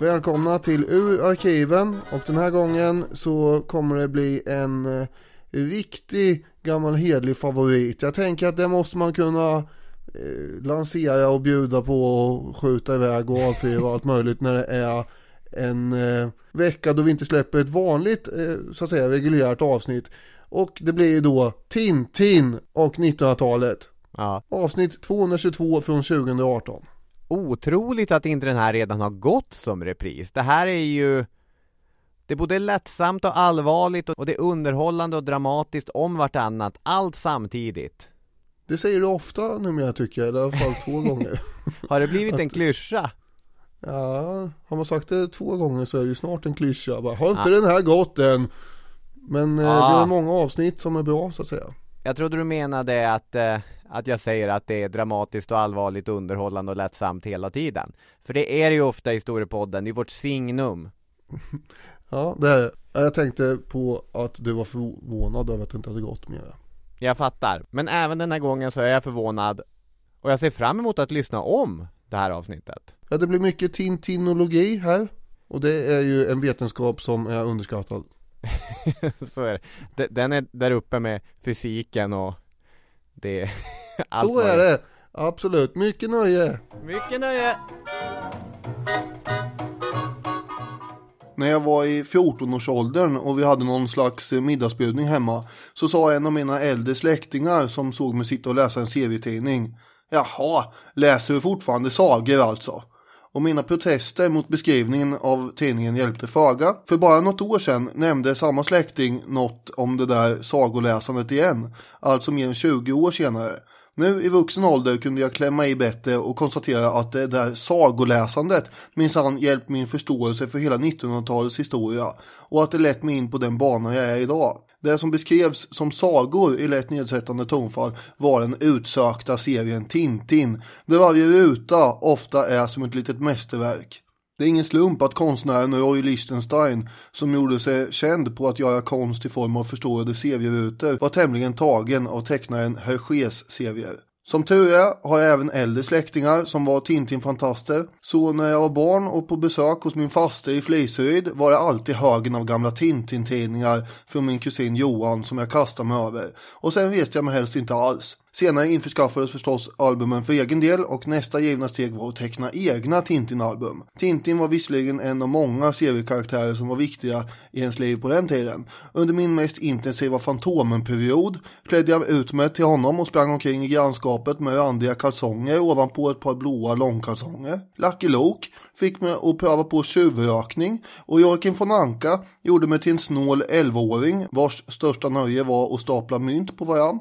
Välkomna till Ur arkiven och den här gången så kommer det bli en eh, riktig gammal hedlig favorit. Jag tänker att det måste man kunna eh, lansera och bjuda på och skjuta iväg och avfyra och allt möjligt när det är en eh, vecka då vi inte släpper ett vanligt eh, så att säga reguljärt avsnitt. Och det blir ju då Tintin och 1900-talet. Ja. Avsnitt 222 från 2018. Otroligt att inte den här redan har gått som repris. Det här är ju det är både lättsamt och allvarligt och det är underhållande och dramatiskt om vartannat, allt samtidigt. Det säger du ofta numera tycker jag, i alla fall två gånger. Har det blivit en klyscha? Ja, har man sagt det två gånger så är det ju snart en klyscha. Bara, har inte Ja. den här gått än? Men eh, Ja. det är många avsnitt som är bra så att säga. Jag trodde du menade att, eh, att jag säger att det är dramatiskt och allvarligt, underhållande och lättsamt hela tiden. För det är det ju ofta i Historiepodden, det är vårt signum. Ja, det är ja, Jag tänkte på att du var förvånad över att det inte hade gått mer. Jag fattar. Men även den här gången så är jag förvånad och jag ser fram emot att lyssna om det här avsnittet. Ja, det blir mycket tintinologi här. Och det är ju en vetenskap som är underskattad. så är det. Den är där uppe med fysiken och det allt så är det! Absolut, mycket nöje! Mycket nöje! När jag var i 14-årsåldern och vi hade någon slags middagsbjudning hemma så sa en av mina äldre släktingar som såg mig sitta och läsa en serietidning Jaha, läser du fortfarande sagor alltså? Och mina protester mot beskrivningen av tidningen hjälpte föga. För bara något år sedan nämnde samma släkting något om det där sagoläsandet igen. Alltså mer än 20 år senare. Nu i vuxen ålder kunde jag klämma i bättre och konstatera att det där sagoläsandet minsann hjälpt min förståelse för hela 1900-talets historia och att det lett mig in på den bana jag är idag. Det som beskrevs som sagor i lätt nedsättande tonfall var den utsökta serien Tintin, där varje ruta ofta är som ett litet mästerverk. Det är ingen slump att konstnären Roy Lichtenstein, som gjorde sig känd på att göra konst i form av förstorade serierutor, var tämligen tagen av tecknaren Hergés serier. Som tur är har jag även äldre släktingar som var Tintin-fantaster, så när jag var barn och på besök hos min faster i Fliseryd var det alltid högen av gamla Tintin-tidningar från min kusin Johan som jag kastade mig över. Och sen reste jag mig helst inte alls. Senare införskaffades förstås albumen för egen del och nästa givna steg var att teckna egna Tintin-album. Tintin var visserligen en av många seriekaraktärer som var viktiga i ens liv på den tiden. Under min mest intensiva Fantomen-period klädde jag ut mig till honom och sprang omkring i grannskapet med randiga kalsonger ovanpå ett par blåa långkalsonger. Lucky Luke fick mig att pröva på tjuvrökning och Joakim von Anka gjorde mig till en snål 11-åring vars största nöje var att stapla mynt på varann.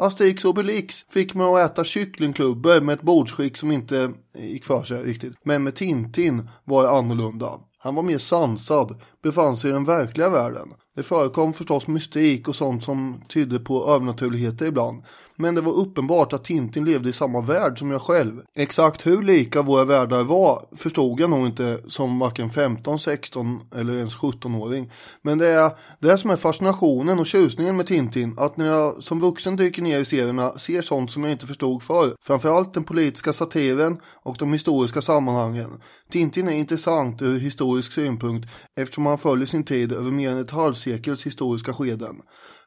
Asterix och Obelix fick mig att äta kycklingklubbor med ett bordsskick som inte gick för sig riktigt. Men med Tintin var det annorlunda. Han var mer sansad, befann sig i den verkliga världen. Det förekom förstås mystik och sånt som tydde på övernaturligheter ibland. Men det var uppenbart att Tintin levde i samma värld som jag själv. Exakt hur lika våra världar var förstod jag nog inte som varken 15, 16 eller ens 17-åring. Men det är det som är fascinationen och tjusningen med Tintin. Att när jag som vuxen dyker ner i serierna ser sånt som jag inte förstod förr. Framförallt den politiska satiren och de historiska sammanhangen. Tintin är intressant ur historisk synpunkt eftersom han följer sin tid över mer än ett halvsekels historiska skeden.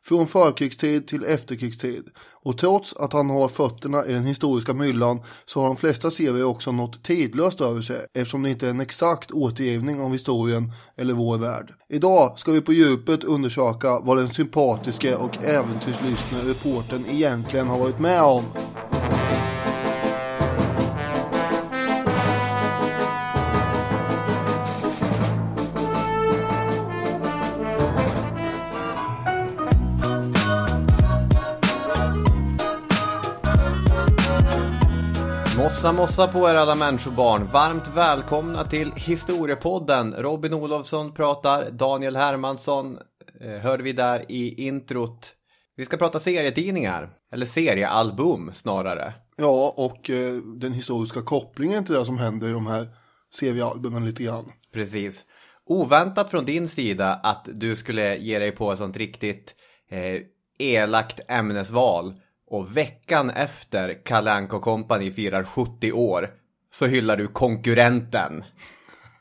Från förkrigstid till efterkrigstid. Och trots att han har fötterna i den historiska myllan så har de flesta serier också något tidlöst över sig eftersom det inte är en exakt återgivning av historien eller vår värld. Idag ska vi på djupet undersöka vad den sympatiske och äventyrslystne reportern egentligen har varit med om. Mossa mossa på er alla människobarn. Varmt välkomna till Historiepodden. Robin Olofsson pratar, Daniel Hermansson eh, hörde vi där i introt. Vi ska prata serietidningar, eller seriealbum snarare. Ja, och eh, den historiska kopplingen till det som händer i de här seriealbumen lite grann. Precis. Oväntat från din sida att du skulle ge dig på ett sånt riktigt eh, elakt ämnesval och veckan efter Kalle Anka Company firar 70 år så hyllar du konkurrenten.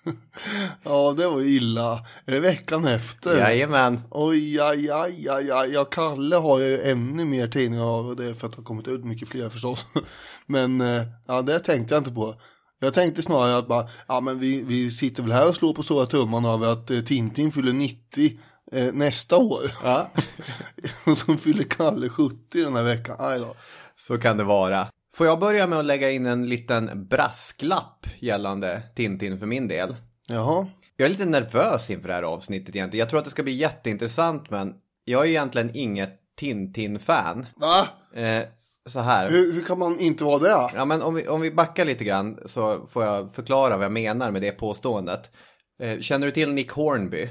ja, det var illa. Är det veckan efter? Jajamän. Oj, aj, aj, aj, aj. Ja, Kalle har ju ännu mer tidningar av och det är för att det har kommit ut mycket fler förstås. Men eh, ja, det tänkte jag inte på. Jag tänkte snarare att bara, ja men vi, vi sitter väl här och slår på stora tumman över att eh, Tintin fyller 90 eh, nästa år. Ja. och så fyller Kalle 70 den här veckan. Aj då. Så kan det vara. Får jag börja med att lägga in en liten brasklapp gällande Tintin för min del? Jaha. Jag är lite nervös inför det här avsnittet egentligen. Jag tror att det ska bli jätteintressant men jag är egentligen inget Tintin-fan. Va? Eh, så här. Hur, hur kan man inte vara det? Ja, men om vi, om vi backar lite grann så får jag förklara vad jag menar med det påståendet. Eh, känner du till Nick Hornby?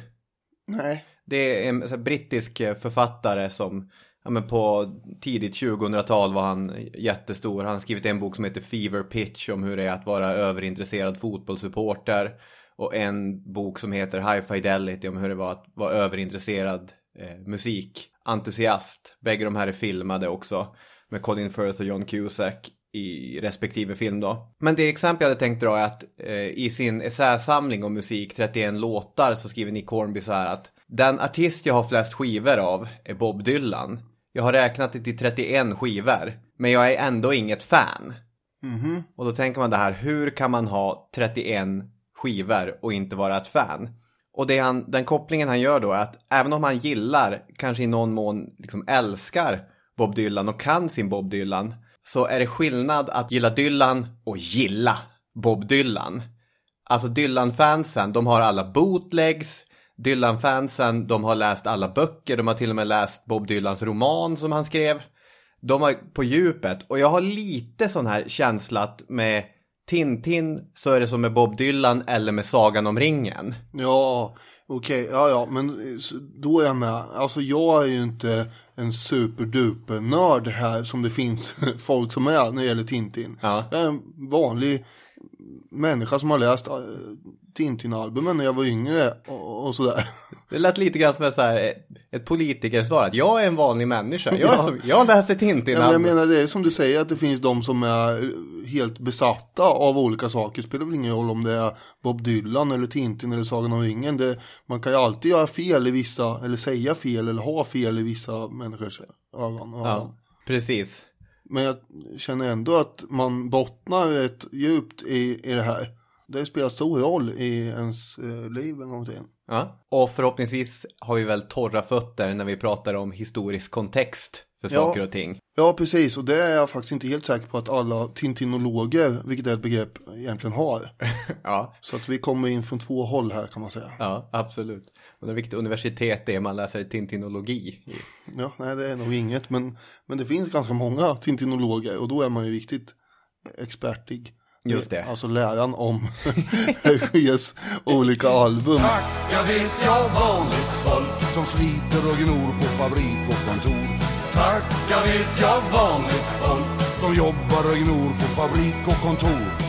Nej. Det är en så här, brittisk eh, författare som ja, men på tidigt 2000-tal var han jättestor. Han har skrivit en bok som heter Fever Pitch om hur det är att vara överintresserad fotbollssupporter. Och en bok som heter High Fidelity om hur det var att vara överintresserad eh, musikentusiast. Bägge de här är filmade också med Colin Firth och John Cusack i respektive film då. Men det exempel jag hade tänkt dra är att eh, i sin essäsamling om musik, 31 låtar, så skriver Nick Hornby så här att den artist jag har flest skivor av är Bob Dylan. Jag har räknat det till 31 skivor, men jag är ändå inget fan. Mhm. Och då tänker man det här, hur kan man ha 31 skivor och inte vara ett fan? Och det han, den kopplingen han gör då är att även om han gillar, kanske i någon mån liksom älskar Bob Dylan och kan sin Bob Dylan, så är det skillnad att gilla Dylan och gilla Bob Dylan. Alltså Dylan-fansen, de har alla bootlegs, Dylan-fansen, de har läst alla böcker, de har till och med läst Bob Dylans roman som han skrev. De har på djupet, och jag har lite sån här känsla att med Tintin så är det som med Bob Dylan eller med Sagan om ringen. Ja, okej, ja ja, men eh, då är jag med. Alltså jag är ju inte en superduper nörd här som det finns folk som är när det gäller Tintin. Ja. Jag är en vanlig människa som har läst äh, Tintin-albumen när jag var yngre och, och sådär. Det lät lite grann som ett, så här, ett- ett politikersvar, att jag är en vanlig människa. Jag, är Ja. som, jag läser Ja, men jag Tintin. menar det är som du säger att det finns de som är helt besatta av olika saker. Det spelar väl ingen roll om det är Bob Dylan eller Tintin eller Sagan om ringen. Det, man kan ju alltid göra fel i vissa, eller säga fel eller ha fel i vissa människors ögon. Ja, precis. Men jag känner ändå att man bottnar rätt djupt i, i det här. Det spelar stor roll i ens eh, liv en gång till. Ja. Och förhoppningsvis har vi väl torra fötter när vi pratar om historisk kontext för Ja. saker och ting. Ja, precis. Och det är jag faktiskt inte helt säker på att alla tintinologer, vilket är ett begrepp, egentligen har. Ja, Så att vi kommer in från två håll här kan man säga. ja absolut. Och vilket universitet det är man läser tintinologi i. Ja, nej det är nog inget. Men, men det finns ganska många tintinologer och då är man ju riktigt expertig. Just det. Alltså läran om Hergés olika album. Tacka vet jag vanligt folk som sliter och gnor på fabrik och kontor. Tacka vet jag vanligt folk som jobbar och gnor på fabrik och kontor.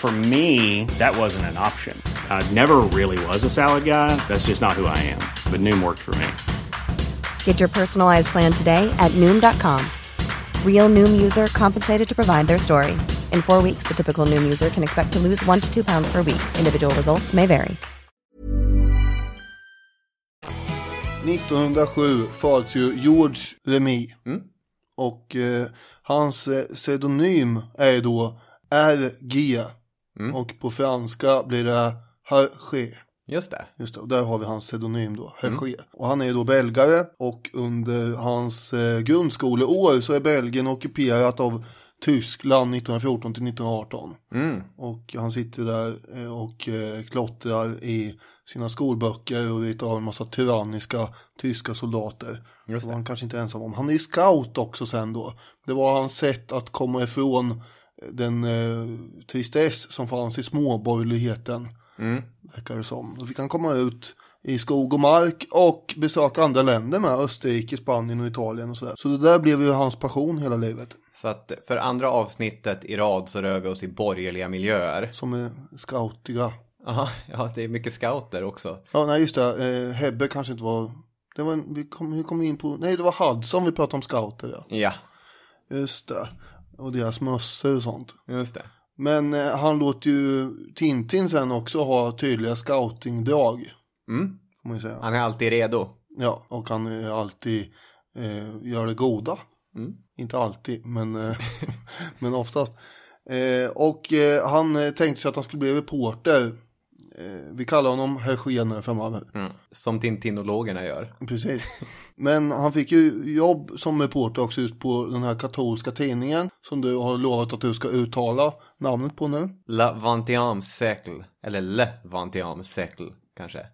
For me, that wasn't an option. I never really was a salad guy. That's just not who I am. But Noom worked for me. Get your personalized plan today at Noom.com. Real Noom user compensated to provide their story. In four weeks, the typical Noom user can expect to lose one to two pounds per week. Individual results may vary. 1907 föds ju George Remy. Och eh, hans eh, pseudonym är då RG. Och på franska blir det Hergé. Just det. Just det, och där har vi hans pseudonym då, Hergé. Och han är ju då belgare och under hans eh, grundskoleår så är Belgien ockuperat av Tyskland 1914 till 1918. Och han sitter där eh, och eh, klottrar i sina skolböcker och ritar av en massa tyranniska tyska soldater. Just det var det. han kanske inte ensam om. Han är scout också sen då. Det var hans sätt att komma ifrån den eh, tristess som fanns i småborgerligheten. Mm. Verkar det som. Då fick han komma ut i skog och mark och besöka andra länder med. Österrike, Spanien och Italien och sådär. Så det där blev ju hans passion hela livet. Så att för andra avsnittet i rad så rör vi oss i borgerliga miljöer. Som är scoutiga. Aha, ja, det är mycket scouter också. Ja, nej just det. Eh, Hebbe kanske inte var... Det var en, vi kom, vi kom in på... Nej, det var Hudson vi pratade om scouter, ja. Ja, Just det. Och deras mössor och sånt. just det. Men eh, han låter ju Tintin sen också ha tydliga scoutingdrag. Mm. Får man ju säga. Han är alltid redo. Ja, och han är alltid eh, gör det goda. Inte alltid, men, eh, men oftast. Eh, och eh, han tänkte sig att han skulle bli reporter. Eh, vi kallar honom Hergé framöver. Mm. Som tintinologerna gör. Precis. Men han fick ju jobb som reporter också just på den här katolska tidningen. Som du har lovat att du ska uttala namnet på nu. La 21 siècle. Eller Le 21 siècle, kanske.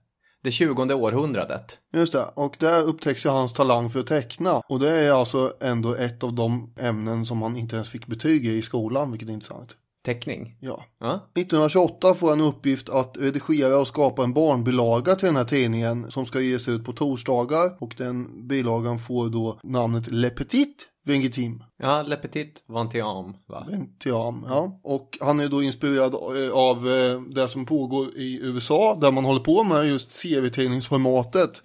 Det tjugonde århundradet. Just det, och där upptäcks ju hans talang för att teckna. Och det är alltså ändå ett av de ämnen som han inte ens fick betyg i i skolan, vilket är intressant. Teckning. Ja. Ja. 1928 får han uppgift att redigera och skapa en barnbilaga till den här tidningen som ska ges ut på torsdagar. Och den bilagan får då namnet Le Petit Vengetim. Ja, Le Petit 21, va? Ventiam, ja. Och han är då inspirerad eh, av eh, det som pågår i USA där man håller på med just serietidningsformatet.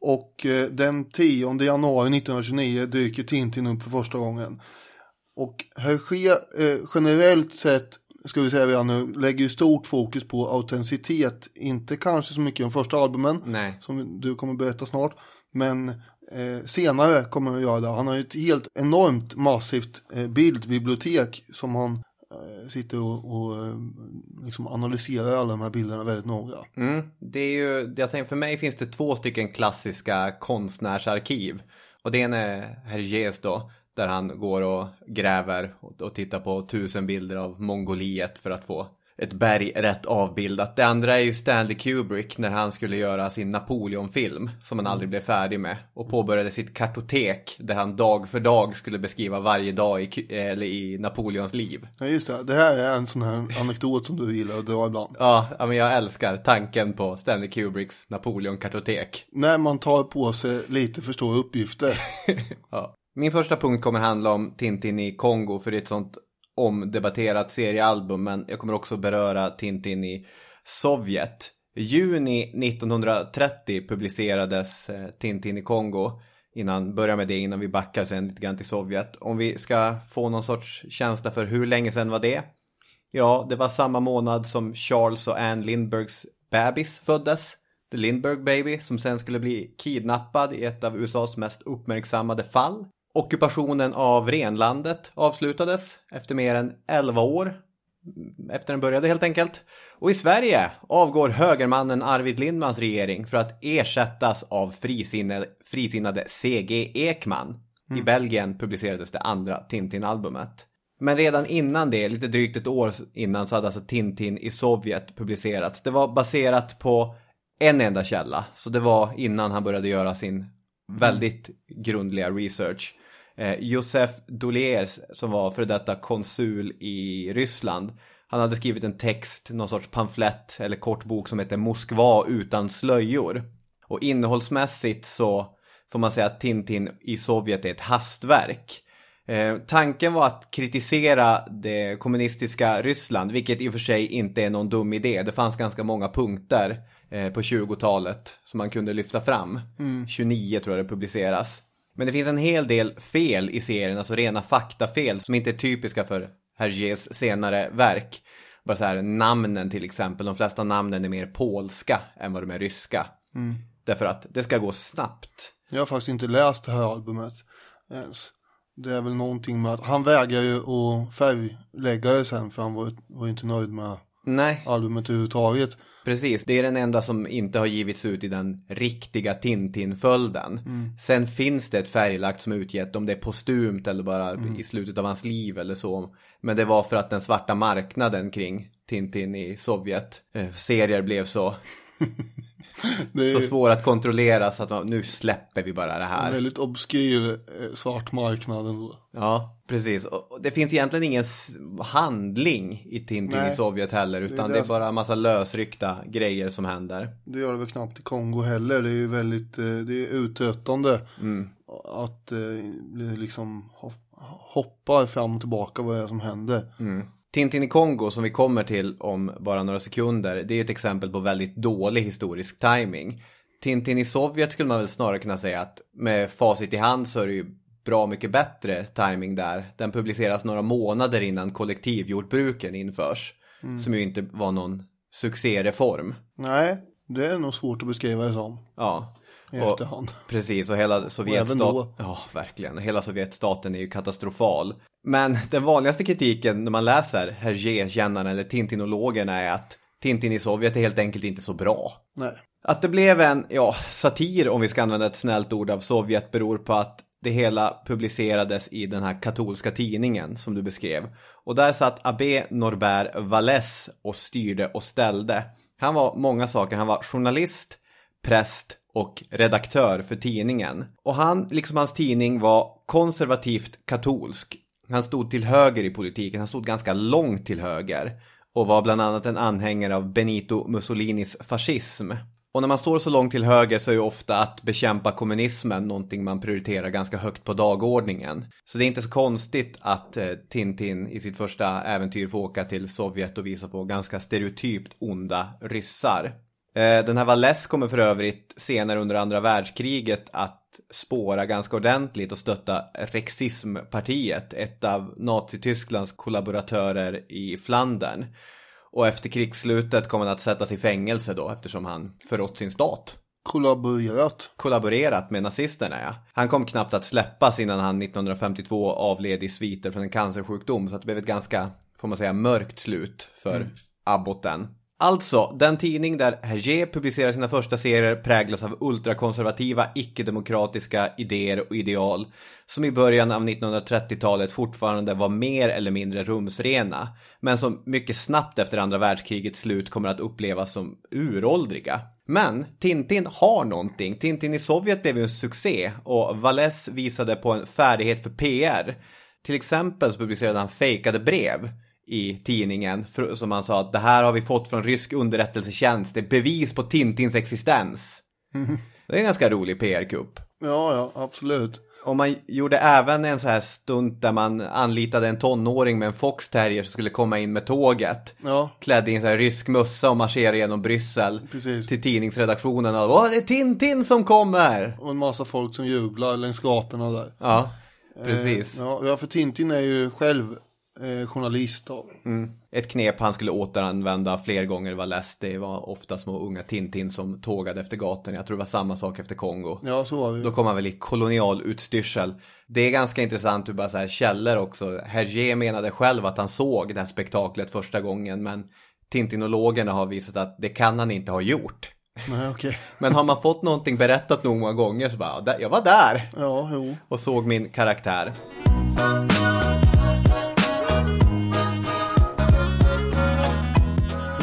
Och eh, den 10 januari 1929 dyker Tintin upp för första gången. Och Hergé eh, generellt sett, ska vi säga redan nu, lägger ju stort fokus på autenticitet. Inte kanske så mycket i de första albumen, Nej. som du kommer berätta snart. Men eh, senare kommer han att göra det. Han har ju ett helt enormt massivt eh, bildbibliotek som han eh, sitter och, och eh, liksom analyserar alla de här bilderna väldigt noga. Mm, det är ju, jag tänker för mig finns det två stycken klassiska konstnärsarkiv. Och det ena är Hergés då, där han går och gräver och, tittar på tusen bilder av Mongoliet för att få ett berg rätt avbildat. Det andra är ju Stanley Kubrick när han skulle göra sin Napoleon-film som han aldrig blev färdig med och påbörjade sitt kartotek där han dag för dag skulle beskriva varje dag i, eller i Napoleons liv. Ja just det, det här är en sån här anekdot som du gillar att dra ibland. Ja, ja, men jag älskar tanken på Stanley Kubricks Napoleon-kartotek. När man tar på sig lite för stora uppgifter. Ja. Min första punkt kommer handla om Tintin i Kongo för det är ett sånt omdebatterat seriealbum men jag kommer också beröra Tintin i Sovjet. Juni 1930 publicerades eh, Tintin i Kongo. Innan, börja med det innan vi backar sen lite grann till Sovjet. Om vi ska få någon sorts känsla för hur länge sen var det? Ja, det var samma månad som Charles och Anne Lindbergs bebis föddes. The Lindbergh Baby som sen skulle bli kidnappad i ett av USAs mest uppmärksammade fall. Ockupationen av renlandet avslutades efter mer än 11 år. Efter den började helt enkelt. Och i Sverige avgår högermannen Arvid Lindmans regering för att ersättas av frisinnade, frisinnade C.G. Ekman. I Belgien publicerades det andra Tintin-albumet. Men redan innan det, lite drygt ett år innan, så hade alltså Tintin i Sovjet publicerats. Det var baserat på en enda källa. Så det var innan han började göra sin väldigt grundliga research. Eh, Josef Doliers som var för detta konsul i Ryssland. Han hade skrivit en text, någon sorts pamflett eller kort bok som heter Moskva utan slöjor. Och innehållsmässigt så får man säga att Tintin i Sovjet är ett hastverk. Eh, tanken var att kritisera det kommunistiska Ryssland, vilket i och för sig inte är någon dum idé. Det fanns ganska många punkter eh, på 20-talet som man kunde lyfta fram. 29 tror jag det publiceras. Men det finns en hel del fel i serien, alltså rena faktafel som inte är typiska för Hergés senare verk. Bara så här, namnen till exempel, de flesta namnen är mer polska än vad de är ryska. Därför att det ska gå snabbt. Jag har faktiskt inte läst det här albumet ens. Det är väl någonting med att han vägrar ju att färglägga det sen för han var, var inte nöjd med Nej, albumet överhuvudtaget. Precis, det är den enda som inte har givits ut i den riktiga Tintin-följden. Sen finns det ett färglagt som är utgett, om det är postumt eller bara i slutet av hans liv eller så. Men det var för att den svarta marknaden kring Tintin i Sovjet, eh, serier blev så, är så svår att kontrollera så att man, nu släpper vi bara det en här. väldigt obskyr eh, svart marknad ändå. Ja, precis. Och det finns egentligen ingen handling i Tintin Nej, i Sovjet heller, utan det är, det. bara en massa lösryckta grejer som händer. Det gör det väl knappt i Kongo heller. Det är ju väldigt, eh, det är uttröttande. Mm. Att eh, liksom hop- hoppar fram och tillbaka vad det är som händer. Tintin i Kongo som vi kommer till om bara några sekunder, det är ett exempel på väldigt dålig historisk timing. Tintin i Sovjet skulle man väl snarare kunna säga att med facit i hand så är det ju bra mycket bättre timing där. Den publiceras några månader innan kollektivjordbruken införs. Som ju inte var någon succéreform. Nej, det är nog svårt att beskriva det som Ja. i Och- efterhand. Precis, och hela Sovjetstaten... Ja, verkligen. Hela Sovjetstaten är ju katastrofal. Men den vanligaste kritiken när man läser Hergé-kännaren eller Tintinologerna är att Tintin i Sovjet är helt enkelt inte så bra. Nej. Att det blev en, ja, satir om vi ska använda ett snällt ord av Sovjet beror på att det hela publicerades i den här katolska tidningen som du beskrev. Och där satt Abbé Norbert Valles och styrde och ställde. Han var många saker, han var journalist, präst och redaktör för tidningen. Och han, liksom hans tidning, var konservativt katolsk. Han stod till höger i politiken, han stod ganska långt till höger. Och var bland annat en anhängare av Benito Mussolinis fascism. Och när man står så långt till höger så är ju ofta att bekämpa kommunismen någonting man prioriterar ganska högt på dagordningen. Så det är inte så konstigt att eh, Tintin i sitt första äventyr får åka till Sovjet och visa på ganska stereotypt onda ryssar. Eh, Den här Valles kommer för övrigt senare under andra världskriget att spåra ganska ordentligt och stötta Rexismpartiet, ett av Nazitysklands kollaboratörer i Flandern. Och efter krigsslutet kom han att sättas i fängelse då eftersom han förrått sin stat. Kollaborerat. Kollaborerat med nazisterna ja. Han kom knappt att släppas innan han 1952 avled i sviter från en cancersjukdom så att det blev ett ganska, får man säga, mörkt slut för abboten. Alltså, den tidning där Hergé publicerar sina första serier präglas av ultrakonservativa, icke-demokratiska idéer och ideal som i början av 1930-talet fortfarande var mer eller mindre rumsrena, men som mycket snabbt efter andra världskrigets slut kommer att upplevas som uråldriga. Men Tintin har någonting. Tintin i Sovjet blev ju en succé och Valles visade på en färdighet för PR. Till exempel så publicerade han fejkade brev i tidningen som han sa att det här har vi fått från rysk underrättelsetjänst. Det är bevis på Tintins existens. Det är en ganska rolig PR-kupp. Ja, ja, absolut. Och man gjorde även en så här stund där man anlitade en tonåring med en Fox Terrier som skulle komma in med tåget. Ja. Klädd i en så här rysk mössa och marschera genom Bryssel. Precis. Till tidningsredaktionen och Åh, det är Tintin som kommer! Och en massa folk som jublar längs gatorna där. Ja, precis. Eh, ja, för Tintin är ju själv eh, journalist då. Ett knep han skulle återanvända fler gånger var läst. Det var ofta små unga Tintin som tågade efter gatorna. Jag tror det var samma sak efter Kongo. Ja, så var det. Då kom han väl i kolonial utstyrsel. Det är ganska intressant hur bara så här källor också. Hergé menade själv att han såg det här spektaklet första gången. Men Tintinologerna har visat att det kan han inte ha gjort. Nej, okej. Men har man fått någonting berättat nog många gånger så bara, "Ja, där- jag var där Ja, jo. och såg min karaktär.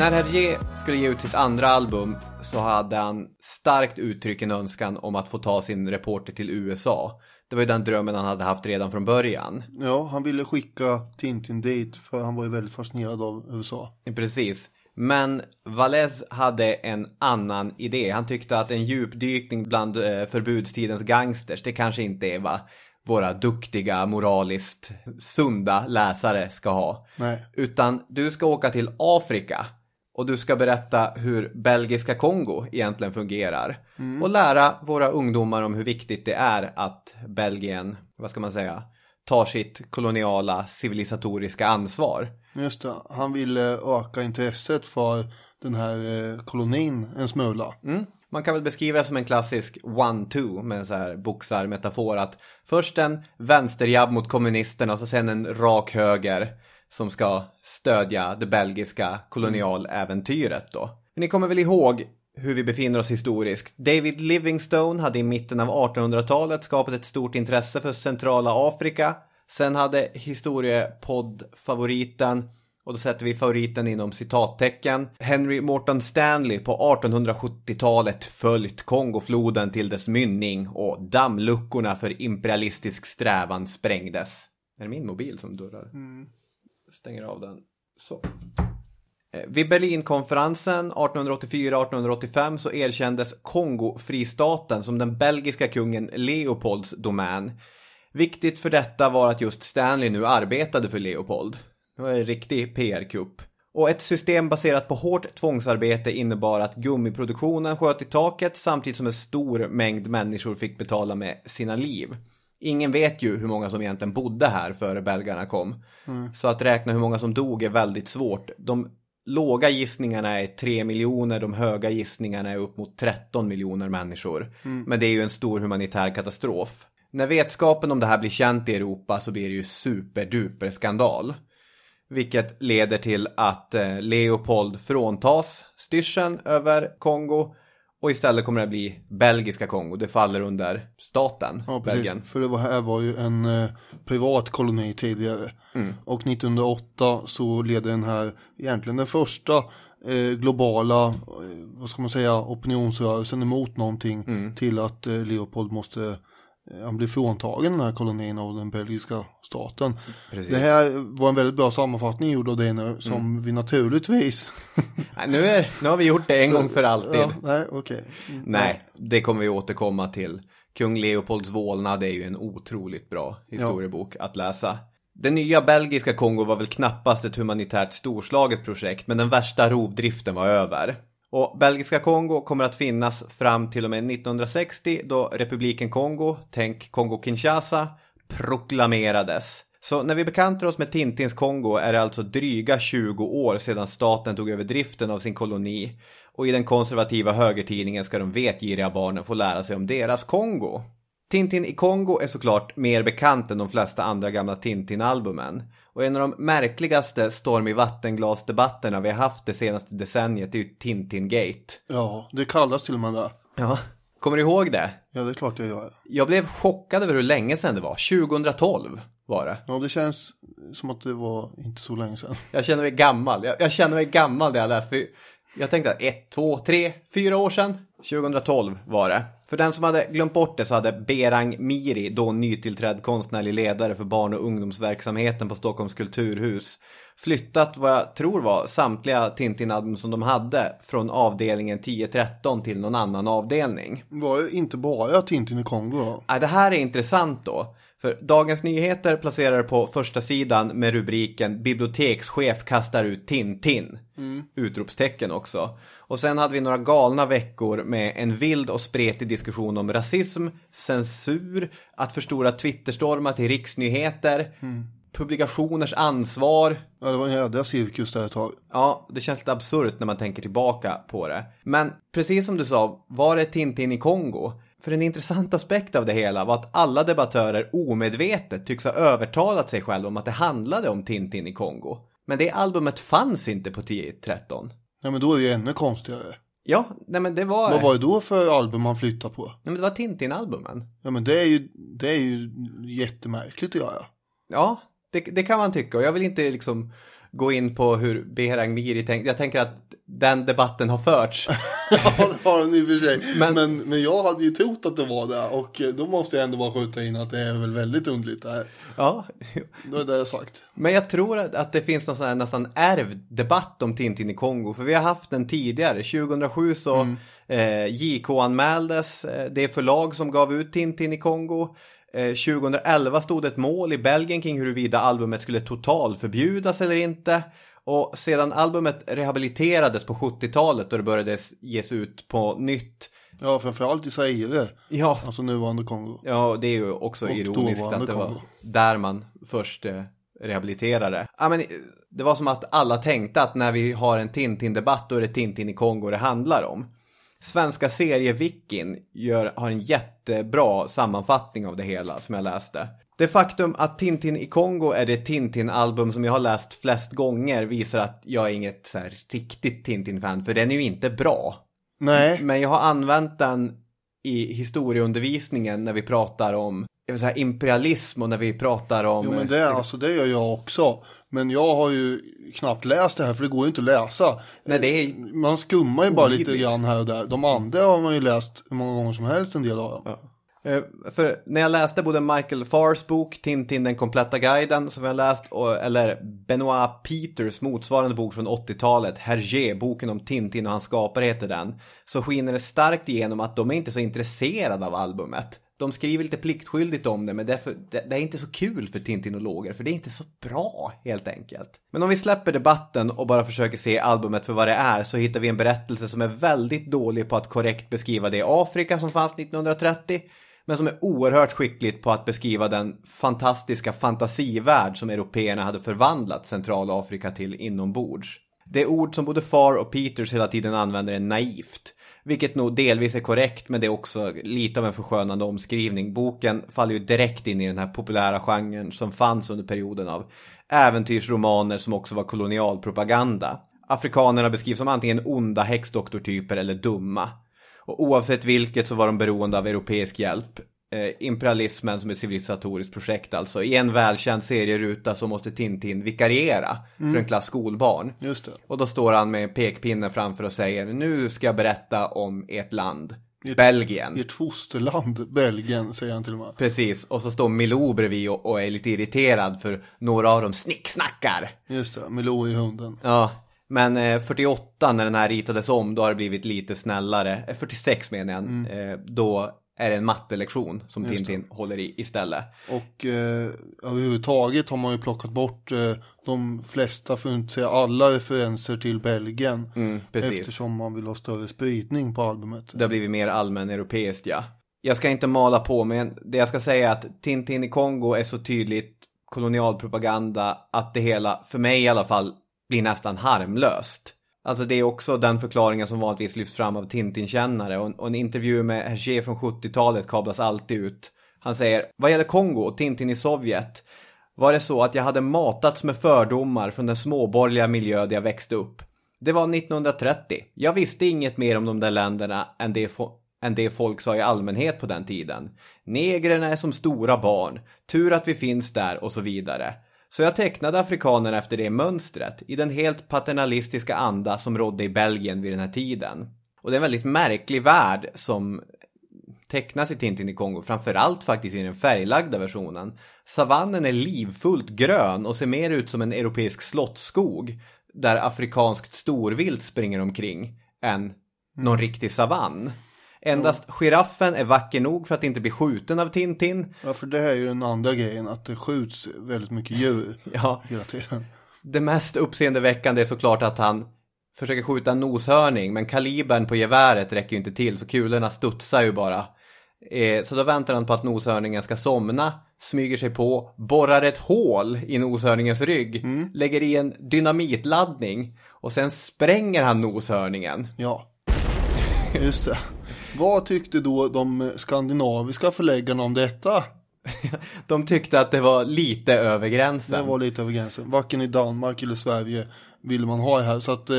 När Hergé skulle ge ut sitt andra album så hade han starkt uttryckt en önskan om att få ta sin reporter till USA. Det var ju den drömmen han hade haft redan från början. Ja, han ville skicka Tintin dit för han var ju väldigt fascinerad av USA. Precis. Men Valez hade en annan idé. Han tyckte att en djupdykning bland eh, förbudstidens gangsters, det kanske inte är vad våra duktiga, moraliskt sunda läsare ska ha. Nej. Utan du ska åka till Afrika och du ska berätta hur belgiska Kongo egentligen fungerar. Och lära våra ungdomar om hur viktigt det är att Belgien, vad ska man säga, tar sitt koloniala civilisatoriska ansvar. Just det, han ville öka intresset för den här eh, kolonin en smula. Mm. Man kan väl beskriva det som en klassisk one-two med en så här boxarmetafor att först en vänsterjabb mot kommunisterna och så sen en rak höger som ska stödja det belgiska kolonialäventyret då. Men ni kommer väl ihåg hur vi befinner oss historiskt. David Livingstone hade i mitten av 1800-talet skapat ett stort intresse för centrala Afrika. Sen hade historiepoddfavoriten, och då sätter vi favoriten inom citattecken. Henry Morton Stanley på 1870-talet följt Kongofloden till dess mynning och dammluckorna för imperialistisk strävan sprängdes. Är det min mobil som durrar? Mm. Stänger av den. Så. Eh, vid Berlinkonferensen 1884-1885 så erkändes Kongo-fristaten som den belgiska kungen Leopolds domän. Viktigt för detta var att just Stanley nu arbetade för Leopold. Det var en riktig PR-kupp. Och ett system baserat på hårt tvångsarbete innebar att gummiproduktionen sköt i taket samtidigt som en stor mängd människor fick betala med sina liv. Ingen vet ju hur många som egentligen bodde här före belgarna kom. Så att räkna hur många som dog är väldigt svårt. De låga gissningarna är 3 miljoner, de höga gissningarna är upp mot 13 miljoner människor. Men det är ju en stor humanitär katastrof. När vetskapen om det här blir känt i Europa så blir det ju superduper skandal. Vilket leder till att eh, Leopold fråntas styrseln över Kongo och istället kommer det bli belgiska Kongo. Det faller under staten, Ja, precis. Belgien. För det var, här var ju en eh, privat koloni tidigare. Och 1908 så leder den här, egentligen den första eh, globala, eh, vad ska man säga, opinionsrörelsen emot någonting till att eh, Leopold måste, han blir fråntagen den här kolonin av den belgiska staten. Precis. Det här var en väldigt bra sammanfattning gjord av det nu, som vi naturligtvis... Nej, nu, är, nu har vi gjort det en gång för alltid. ja, nej, okej. Mm. Nej, det kommer vi återkomma till. Kung Leopolds vålnad är ju en otroligt bra historiebok att läsa. Det nya belgiska Kongo var väl knappast ett humanitärt storslaget projekt, men den värsta rovdriften var över. Och belgiska Kongo kommer att finnas fram till och med 1960 då republiken Kongo, tänk Kongo-Kinshasa, proklamerades. Så när vi bekantar oss med Tintins Kongo är det alltså dryga 20 år sedan staten tog över driften av sin koloni. Och i den konservativa högertidningen ska de vetgiriga barnen få lära sig om deras Kongo. Tintin i Kongo är såklart mer bekant än de flesta andra gamla Tintin-albumen. Och en av de märkligaste storm i vattenglas-debatterna vi har haft det senaste decenniet är ju Tintin-gate. Ja, det kallas till och med det. Ja. Kommer du ihåg det? Ja, det är klart jag gör. Jag blev chockad över hur länge sedan det var. 2012 var det. Ja, det känns som att det var inte så länge sedan. Jag känner mig gammal. Jag, jag känner mig gammal när jag läste. För jag tänkte att ett, två, tre, fyra år sedan. 2012 var det. För den som hade glömt bort det så hade Berang Miri, då nytillträdd konstnärlig ledare för barn och ungdomsverksamheten på Stockholms kulturhus, flyttat vad jag tror var samtliga Tintin-album som de hade från avdelningen 10-13 till någon annan avdelning. Var det inte bara Tintin i Kongo då? Ja, det här är intressant då. För Dagens Nyheter placerar på första sidan med rubriken Bibliotekschef kastar ut Tintin. Utropstecken också. Och sen hade vi några galna veckor med en vild och spretig diskussion om rasism, censur, att förstora Twitterstormar till riksnyheter, publikationers ansvar, Ja, det var en jädra cirkus där ett tag. Ja, det känns lite absurt när man tänker tillbaka på det. Men precis som du sa, var det Tintin i Kongo? För en intressant aspekt av det hela var att alla debattörer omedvetet tycks ha övertalat sig själva om att det handlade om Tintin i Kongo. Men det albumet fanns inte på 10-13. Ja, men då är det ju ännu konstigare. Ja, nej men det var... Vad var det då för album man flyttar på? Nej, men det var Tintin-albumen. Ja, men det är ju, det är ju jättemärkligt att göra. Ja, det, det kan man tycka. Och jag vill inte liksom gå in på hur Behrang Miri tänkte. Jag tänker att den debatten har förts. ja, det har den i och för sig. Men- Men, men, jag hade ju trott att det var det. Och eh, då måste jag ändå bara skjuta in att det är väl väldigt underligt det här. ja, Då är det jag sagt. Men jag tror att, att det finns någon sån här nästan ärvd debatt om Tintin i Kongo. För vi har haft den tidigare. 2007 så eh, JK anmäldes. Eh, det förlag som gav ut Tintin i Kongo. Eh, 2011 stod ett mål i Belgien kring huruvida albumet skulle totalförbjudas eller inte. Och sedan albumet rehabiliterades på 70-talet och det började ges ut på nytt Ja, framförallt i Zaire, Ja, alltså nuvarande Kongo. ja det är ju också Och ironiskt att det var Kongo. där man först eh, rehabiliterade. Ja, men eh, det var som att alla tänkte att när vi har en Tintin-debatt då är det Tintin i Kongo det handlar om. Svenska serievikin gör, har en jättebra sammanfattning av det hela som jag läste. Det faktum att Tintin i Kongo är det Tintin-album som jag har läst flest gånger visar att jag är inget så riktigt Tintin-fan, för den är ju inte bra. Nej, Men jag har använt den i historieundervisningen när vi pratar om säga, imperialism och när vi pratar om... jo, men det, alltså, det gör jag också. Men jag har ju knappt läst det här, för det går ju inte att läsa. Nej, det är... Man skummar ju bara lite Olidligt. grann här och där. De andra har man ju läst hur många gånger som helst, en del av dem. Eh, Eh, för när jag läste både Michael Fars bok Tintin den kompletta guiden som jag läst och, eller Benoit Peters motsvarande bok från 80-talet Hergé, boken om Tintin och hans skapare heter den. Så skiner det starkt igenom att de är inte så intresserade av albumet. De skriver lite pliktskyldigt om det men det är, för, det, det är inte så kul för Tintinologer för det är inte så bra helt enkelt. Men om vi släpper debatten och bara försöker se albumet för vad det är så hittar vi en berättelse som är väldigt dålig på att korrekt beskriva det Afrika som fanns 1930 men som är oerhört skickligt på att beskriva den fantastiska fantasivärld som européerna hade förvandlat Centralafrika till inombords. Det ord som både Far och Peters hela tiden använder är naivt. Vilket nog delvis är korrekt men det är också lite av en förskönande omskrivning. Boken faller ju direkt in i den här populära genren som fanns under perioden av äventyrsromaner som också var kolonialpropaganda. Afrikanerna beskrivs som antingen onda häxdoktortyper eller dumma. Och oavsett vilket så var de beroende av europeisk hjälp. Eh, imperialismen som ett civilisatoriskt projekt alltså. I en välkänd serieruta så måste Tintin vikariera för en klass skolbarn. Just det. Och då står han med en pekpinne framför och säger nu ska jag berätta om ert land. Belgien. Ert fosterland, Belgien, säger han till och med. Precis, och så står Milou bredvid och, och är lite irriterad för några av dem snicksnackar. Just det, Milou i hunden. Ja, men eh, 48 när den här ritades om då har det blivit lite snällare. Eh, 46 menar jag. Eh, då är det en mattelektion som Tintin håller i istället. Och eh, överhuvudtaget har man ju plockat bort eh, de flesta, för att inte säga alla referenser till Belgien. Mm. Eftersom man vill ha större spridning på albumet. Det har blivit mer allmän europeiskt ja. Jag ska inte mala på men det jag ska säga är att Tintin i Kongo är så tydligt kolonialpropaganda att det hela, för mig i alla fall, blir nästan harmlöst. Alltså det är också den förklaringen som vanligtvis lyfts fram av Tintin-kännare och, och en intervju med Hergé från 70-talet kablas alltid ut. Han säger, vad gäller Kongo och Tintin i Sovjet var det så att jag hade matats med fördomar från den småborgerliga miljö där jag växte upp. Det var 1930. Jag visste inget mer om de där länderna än det, fo- än det folk sa i allmänhet på den tiden. Negrerna är som stora barn. Tur att vi finns där och så vidare. Så jag tecknade afrikanerna efter det mönstret i den helt paternalistiska anda som rådde i Belgien vid den här tiden. Och det är en väldigt märklig värld som tecknas i Tintin i Kongo, framförallt faktiskt i den färglagda versionen. Savannen är livfullt grön och ser mer ut som en europeisk slottsskog där afrikanskt storvilt springer omkring än någon riktig savann. Endast giraffen är vacker nog för att inte bli skjuten av Tintin. Ja, för det här är ju den andra grejen, att det skjuts väldigt mycket djur Ja, hela tiden. det mest uppseendeväckande är såklart att han försöker skjuta en noshörning, men kalibern på geväret räcker ju inte till, så kulorna studsar ju bara. Eh, så då väntar han på att noshörningen ska somna, smyger sig på, borrar ett hål i noshörningens rygg, lägger i en dynamitladdning och sen spränger han noshörningen. Ja, just det. Vad tyckte då de skandinaviska förläggarna om detta? De tyckte att det var lite över Det gränsen. var lite över gränsen. Varken i Danmark eller Sverige ville man ha det här. Så att eh,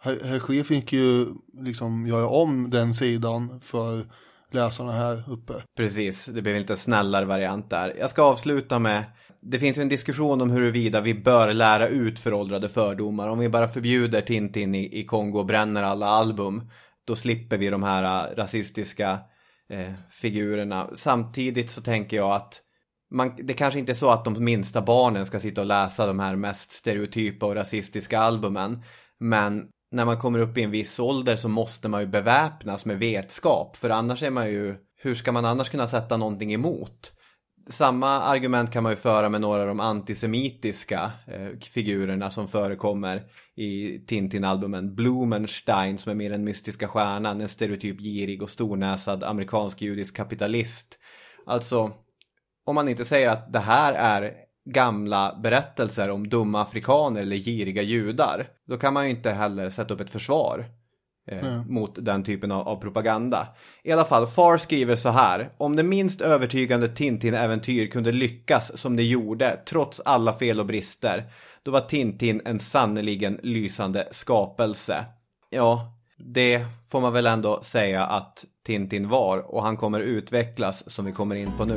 herr herr Schee fick ju liksom göra om den sidan för läsarna här uppe. Precis, det blev en lite snällare variant där. Jag ska avsluta med, det finns ju en diskussion om huruvida vi bör lära ut föråldrade fördomar. Om vi bara förbjuder Tintin i, i Kongo och bränner alla album, då slipper vi de här äh, rasistiska eh, figurerna. Samtidigt så tänker jag att man, det kanske inte är så att de minsta barnen ska sitta och läsa de här mest stereotypa och rasistiska albumen. Men när man kommer upp i en viss ålder så måste man ju beväpnas med vetskap. För annars är man ju, hur ska man annars kunna sätta någonting emot? Samma argument kan man ju föra med några av de antisemitiska eh, figurerna som förekommer i Tintin-albumen. Blumenstein som är mer den mystiska stjärnan, en stereotyp girig och stornäsad amerikansk-judisk kapitalist. Alltså, om man inte säger att det här är gamla berättelser om dumma afrikaner eller giriga judar, då kan man ju inte heller sätta upp ett försvar eh, mot den typen av, av propaganda. I alla fall, Far skriver så här. Om det minst övertygande Tintin-äventyr kunde lyckas som det gjorde, trots alla fel och brister, då var Tintin en sannerligen lysande skapelse. Ja, det får man väl ändå säga att Tintin var och han kommer utvecklas som vi kommer in på nu.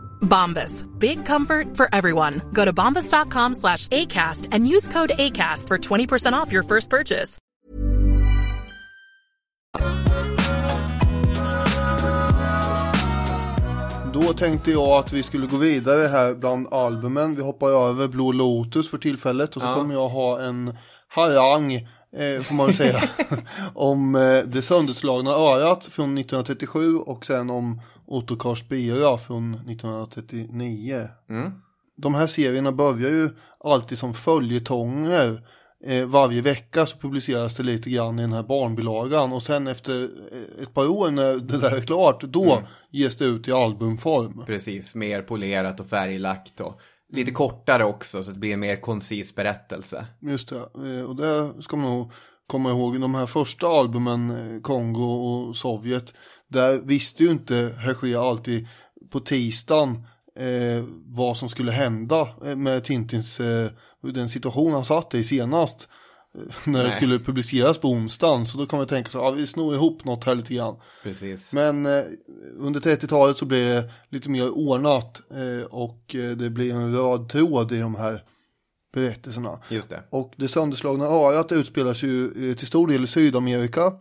Bombas. Big comfort for everyone. Go to bombas.com slash ACAST and use code ACAST for 20% off your first purchase. Då tänkte jag att vi skulle gå vidare här bland albumen. Vi hoppar över Blå Lotus för tillfället och så Ja. kommer jag ha en harang, eh, får man väl säga, om eh, Det sönderslagna örat från 1937 och sen om Otto Kars Bira från 1939. De här serierna börjar ju alltid som följetonger. Eh, varje vecka så publiceras det lite grann i den här barnbilagan och sen efter eh, ett par år när det där är klart, då ges det ut i albumform. Precis, mer polerat och färglagt och lite kortare också så att det blir en mer koncis berättelse. Just det, eh, och det ska man nog komma ihåg. De här första albumen, eh, Kongo och Sovjet, där visste ju inte Hergé alltid på tisdagen eh, vad som skulle hända eh, med Tintins, eh, den situation han satt i senast. eh, När det Nej. skulle publiceras på onsdagen. Så då kan man tänka sig, ja vi snor ihop något här lite grann. Precis. Men eh, under 30-talet så blir det lite mer ordnat eh, och det blir en röd tråd i de här berättelserna. Just det. Och det sönderslagna örat utspelar sig ju eh, till stor del i Sydamerika.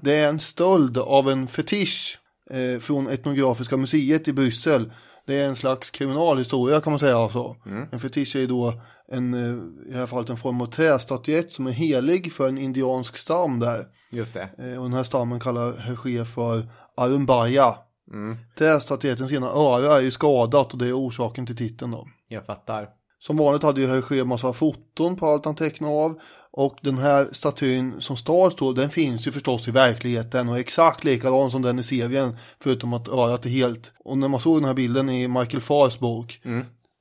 Det är en stöld av en fetisch eh, från Etnografiska museet i Bryssel. Det är en slags kriminalhistoria kan man säga alltså. En fetisch är då en, eh, i det här fallet en form av trästatyett som är helig för en indiansk stam där. Just det. Eh, Och den här stammen kallar Hergé för Arumbaya. Trästatyettens ena öra är ju skadat och det är orsaken till titeln då. Jag fattar. Som vanligt hade ju Hergé massa foton på allt han tecknade av. Och den här statyn som stals då, den finns ju förstås i verkligheten och är exakt likadan som den i serien. Förutom att örat är helt. Och när man såg den här bilden i Michael Fars bok.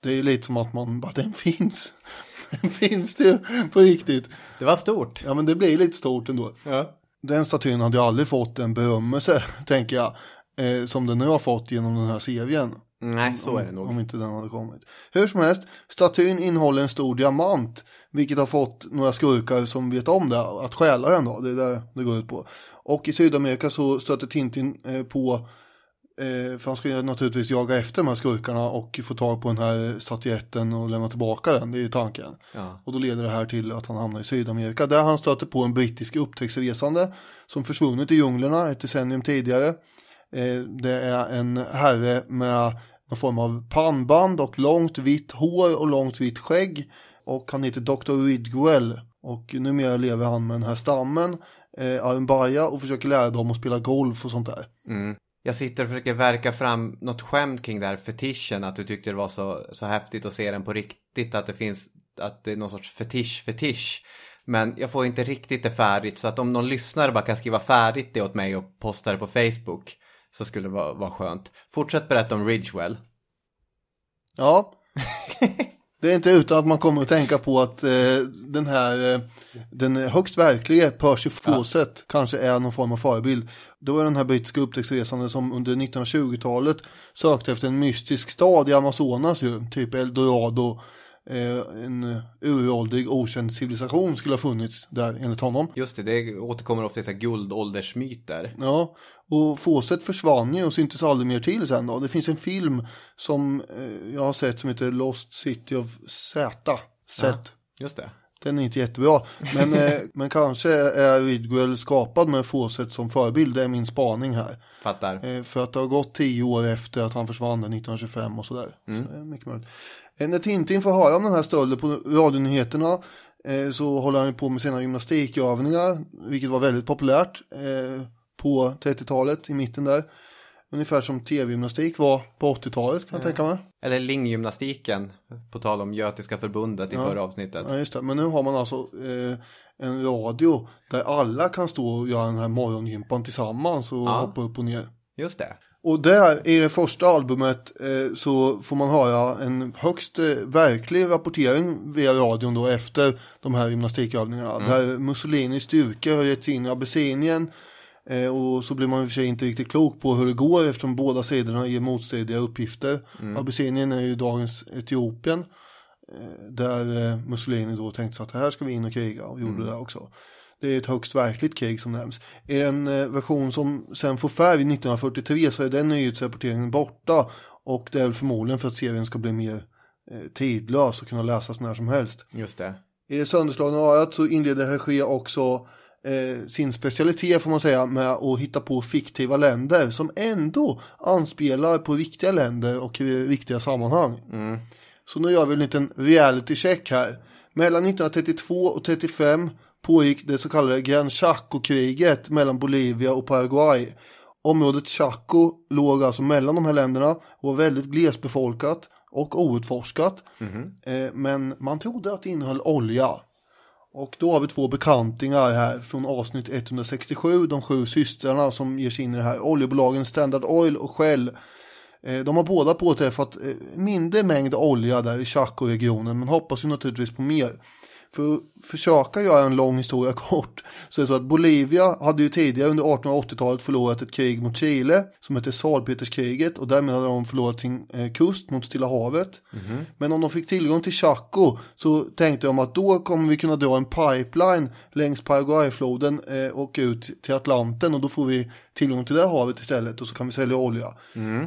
Det är lite som att man bara, den finns. Den finns det ju på riktigt. Det var stort. Ja men det blir lite stort ändå. Ja. Den statyn hade ju aldrig fått en berömmelse, tänker jag. eh, som den nu har fått genom den här serien. Nej, så är det om, nog. Om inte den hade kommit. Hur som helst, statyn innehåller en stor diamant. Vilket har fått några skurkar som vet om det, att stjäla den då. Det är det det går ut på. Och i Sydamerika så stöter Tintin eh, på, eh, för han ska ju naturligtvis jaga efter de här skurkarna och få tag på den här statyetten och lämna tillbaka den. Det är ju tanken. Ja. Och då leder det här till att han hamnar i Sydamerika. Där han stöter på en brittisk upptäcktsresande som försvunnit i djunglerna ett decennium tidigare. Eh, det är en herre med någon form av pannband och långt vitt hår och långt vitt skägg. Och han heter Dr. Ridgwell. Och numera lever han med den här stammen, eh, Arumbaya, och försöker lära dem att spela golf och sånt där. Mm. Jag sitter och försöker verka fram något skämt kring det här fetischen, att du tyckte det var så, så häftigt att se den på riktigt, att det finns, att det är någon sorts fetisch-fetisch. Men jag får inte riktigt det färdigt, så att om någon lyssnare bara kan skriva färdigt det åt mig och posta det på Facebook, så skulle det vara, vara skönt. Fortsätt berätta om Ridgewell. Ja, det är inte utan att man kommer att tänka på att eh, den här, eh, den högst verklige Percy Fawcett kanske är någon form av förebild. Det var den här brittiska upptäcktsresande som under 1920-talet sökte efter en mystisk stad i Amazonas ju, typ Eldorado. Eh, en uråldrig okänd civilisation skulle ha funnits där enligt honom. Just det, det återkommer ofta i guldåldersmyter. Ja, och Fawcett försvann ju och syntes aldrig mer till sen då. Det finns en film som eh, jag har sett som heter Lost City of Z. Sett. Just det. Den är inte jättebra. Men, eh, men kanske är Ridgwell skapad med Fawcett som förebild. Det är min spaning här. Fattar. För att det har gått tio år efter att han försvann där 1925 och sådär. Mm. Så mycket möjligt. När Tintin får höra om den här stölden på radionyheterna eh, så håller han på med sina gymnastikövningar. Vilket var väldigt populärt eh, på 30-talet i mitten där. Ungefär som tv-gymnastik var på 80-talet kan jag tänka mig. Eller linggymnastiken, på tal om Götiska förbundet i Ja. förra avsnittet. Ja, just det. Men nu har man alltså eh, en radio där alla kan stå och göra den här morgongympan tillsammans och Ja. hoppa upp och ner. Just det. Och där i det första albumet eh, så får man höra en högst eh, verklig rapportering via radion då efter de här gymnastikövningarna. Där Mussolinis styrkor har gett sig in i Abessinien eh, och så blir man i och för sig inte riktigt klok på hur det går eftersom båda sidorna ger motstridiga uppgifter. Abessinien är ju dagens Etiopien eh, där eh, Mussolini då tänkte sig att här ska vi in och kriga och gjorde det också. Det är ett högst verkligt krig som nämns. I en eh, version som sen får färg 1943 så är den nyhetsrapporteringen borta. Och det är väl förmodligen för att serien ska bli mer eh, tidlös och kunna läsas när som helst. Just det. I det sönderslagna örat så inleder Hergé också eh, sin specialitet får man säga med att hitta på fiktiva länder som ändå anspelar på riktiga länder och riktiga sammanhang. Så nu gör vi en liten reality check här. Mellan 1932 och 35 pågick det så kallade Gran Chaco-kriget mellan Bolivia och Paraguay. Området Chaco låg alltså mellan de här länderna och var väldigt glesbefolkat och outforskat. Eh, men man trodde att det innehöll olja. Och då har vi två bekantingar här från avsnitt 167, de sju systrarna som ger sig in i det här. Oljebolagen Standard Oil och Shell. Eh, De har båda påträffat eh, mindre mängd olja där i Chaco-regionen men hoppas ju naturligtvis på mer. För försöka göra en lång historia kort så är det så att Bolivia hade ju tidigare under 1880-talet förlorat ett krig mot Chile som hette Salpeterskriget och därmed hade de förlorat sin eh, kust mot Stilla havet. Men om de fick tillgång till Chaco så tänkte de att då kommer vi kunna dra en pipeline längs Paraguayfloden eh, och ut till Atlanten och då får vi tillgång till det havet istället och så kan vi sälja olja.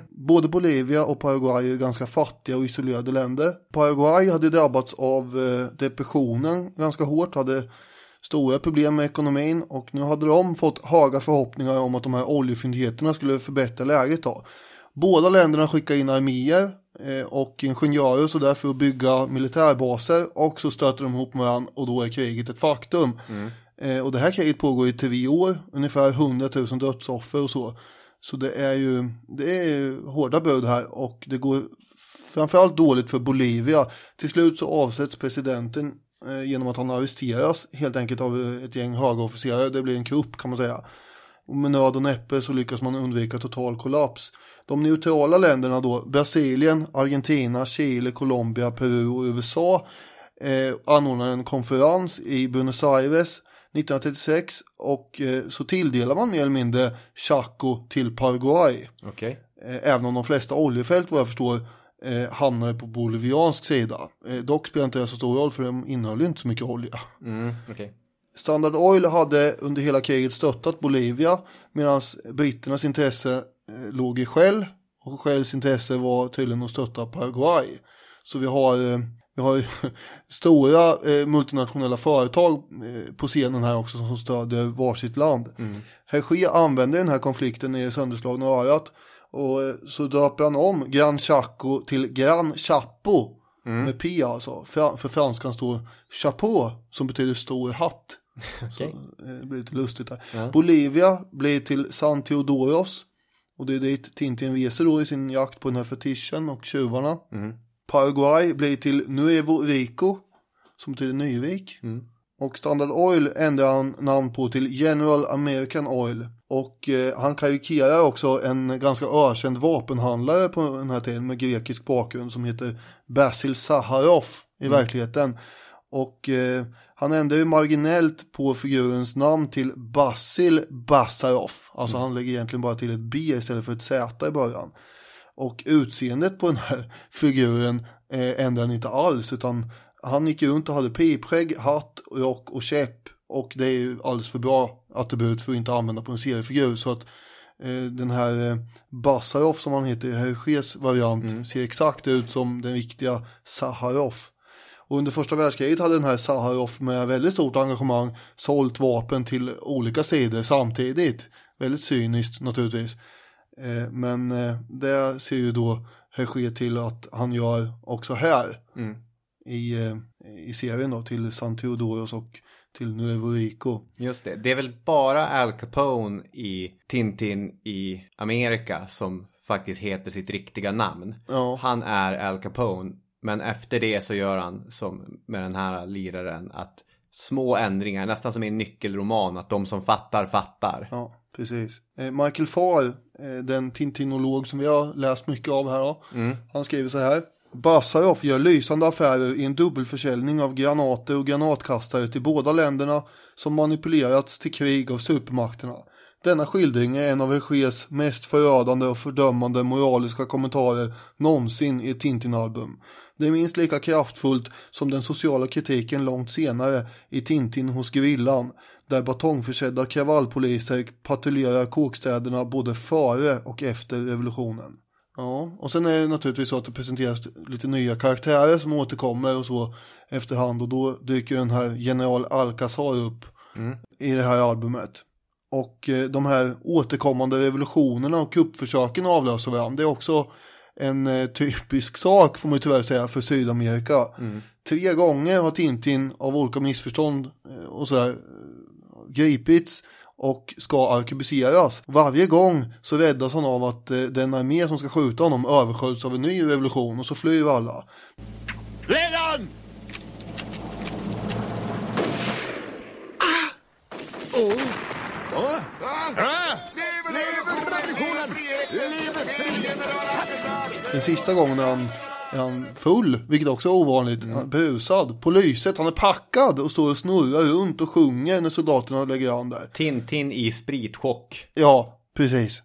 Både Bolivia och Paraguay är ganska fattiga och isolerade länder. Paraguay hade drabbats av eh, depressionen ganska hårt, hade stora problem med ekonomin och nu hade de fått höga förhoppningar om att de här oljefyndigheterna skulle förbättra läget då. Båda länderna skickar in arméer eh, och ingenjörer så därför att bygga militärbaser och så stöter de ihop med varandra och då är kriget ett faktum. Eh, och det här kriget pågår i tre år, ungefär 100 000 dödsoffer och så. Så det är ju det är hårda bud här och det går framförallt dåligt för Bolivia. Till slut så avsätts presidenten genom att han arresteras helt enkelt av eh, ett gäng höga officerare. Det blir en kupp kan man säga. Och med nöd och näppe så lyckas man undvika total kollaps. De neutrala länderna då, Brasilien, Argentina, Chile, Colombia, Peru och USA eh, anordnar en konferens i Buenos Aires 1936 och eh, så tilldelar man mer eller mindre Chaco till Paraguay. Okej. Eh, även om de flesta oljefält vad jag förstår eh, hamnade på boliviansk sida. Eh, dock spelar inte det så stor roll för de innehöll inte så mycket olja. Mm, okej. Standard Oil hade under hela kriget stöttat Bolivia medan britternas intresse eh, låg i Shell och Shells intresse var tydligen att stötta Paraguay. Så vi har, eh, vi har stora eh, multinationella företag eh, på scenen här också som stödjer varsitt land. Hergé använder den här konflikten i det sönderslagna örat och eh, så döper han om Gran Chaco till Gran Chapo med P alltså. För, för franskan står chapeau som betyder stor hatt. Så, eh, det blir lite lustigt där. Bolivia blir till San Teodoros och det är dit Tintin reser då i sin jakt på den här fetischen och tjuvarna. Paraguay blir till Nuevo Rico som betyder Nyvik. Och Standard Oil ändrar han namn på till General American Oil. Och eh, han karikerar också en ganska ökänd vapenhandlare på den här tiden med grekisk bakgrund som heter Basil Saharov i verkligheten. Och eh, han ändrar ju marginellt på figurens namn till Basil Basarov. Alltså han lägger egentligen bara till ett B istället för ett Z i början. Och utseendet på den här figuren eh, ändrar han inte alls utan han gick runt och hade pipskägg, hatt, rock och käpp. Och det är ju alldeles för bra attribut för att inte använda på en seriefigur. Så att eh, den här eh, Basarov som han heter i Hergés variant ser exakt ut som den riktiga Saharov. Och under första världskriget hade den här Saharov med väldigt stort engagemang sålt vapen till olika sidor samtidigt. Väldigt cyniskt naturligtvis. Eh, men eh, det ser ju då Hergé till att han gör också här i, eh, i serien då till San Teodoros och till Nuevo Rico. Just det. Det är väl bara Al Capone i Tintin i Amerika som faktiskt heter sitt riktiga namn. Ja. Han är Al Capone. Men efter det så gör han som med den här liraren att små ändringar, nästan som i en nyckelroman, att de som fattar fattar. Ja, precis. Eh, Michael Farr, eh, den tintinolog som vi har läst mycket av här då, han skriver så här. Basarov gör lysande affärer i en dubbelförsäljning av granater och granatkastare till båda länderna som manipulerats till krig av supermakterna. Denna skildring är en av Hergés mest förödande och fördömande moraliska kommentarer någonsin i ett Tintin-album. Det är minst lika kraftfullt som den sociala kritiken långt senare i Tintin hos gerillan, där batongförsedda kravallpoliser patrullerar kåkstäderna både före och efter revolutionen. Ja, och sen är det naturligtvis så att det presenteras lite nya karaktärer som återkommer och så efterhand och då dyker den här general Alcazar upp i det här albumet. Och eh, de här återkommande revolutionerna och kuppförsöken avlöser varandra. Det är också en eh, typisk sak får man ju tyvärr säga för Sydamerika. Tre gånger har Tintin av olika missförstånd eh, och sådär gripits och ska arkebuseras. Varje gång så räddas han av att eh, den armé som ska skjuta honom översköljs av en ny revolution och så flyr alla. Redan! Den sista gången han, är han full, vilket också är ovanligt. Är brusad, på lyset, han är packad och står och snurrar runt och sjunger när soldaterna lägger an där. Tintin i spritchock. Ja, precis.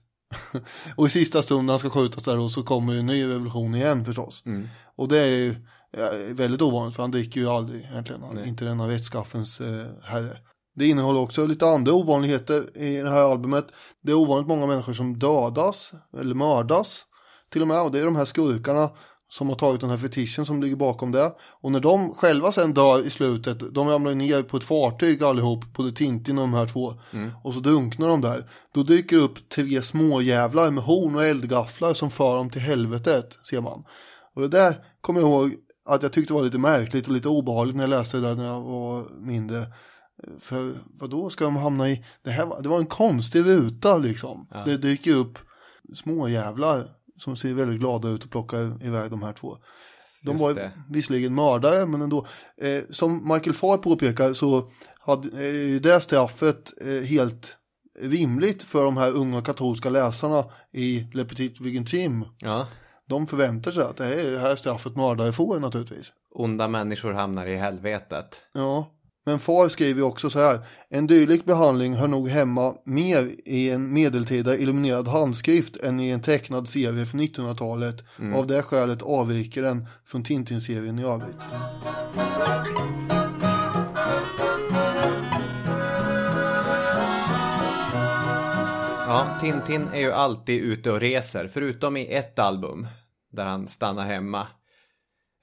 och i sista stund när han ska skjutas där då, så kommer en ny revolution igen förstås. Och det är ju väldigt ovanligt för han dricker ju aldrig egentligen. Han är inte denna vettskaffens eh, herre. Det innehåller också lite andra ovanligheter i det här albumet. Det är ovanligt många människor som dödas eller mördas till och med. Och det är de här skurkarna som har tagit den här fetischen som ligger bakom det. Och när de själva sen dör i slutet, de ramlar ner på ett fartyg allihop, både Tintin och de här två. Och så drunknar de där. Då dyker det upp tre småjävlar med horn och eldgafflar som för dem till helvetet, ser man. Och det där kommer jag ihåg att jag tyckte var lite märkligt och lite obehagligt när jag läste det där när jag var mindre. För vad då ska de hamna i, det, här var, det var en konstig ruta liksom. Det dyker upp småjävlar som ser väldigt glada ut och plockar iväg de här två. De Just var det. visserligen mördare men ändå. Eh, som Michael Farr påpekar så hade ju det straffet eh, helt rimligt för de här unga katolska läsarna i Le Petit Vigentime. Ja. De förväntar sig att det här är det här straffet mördare får naturligtvis. Onda människor hamnar i helvetet. Ja, Men far skriver också så här. En dylik behandling hör nog hemma mer i en medeltida illuminerad handskrift än i en tecknad serie från 1900-talet. Av det skälet avviker den från Tintin-serien i övrigt. Ja, Tintin är ju alltid ute och reser, förutom i ett album där han stannar hemma.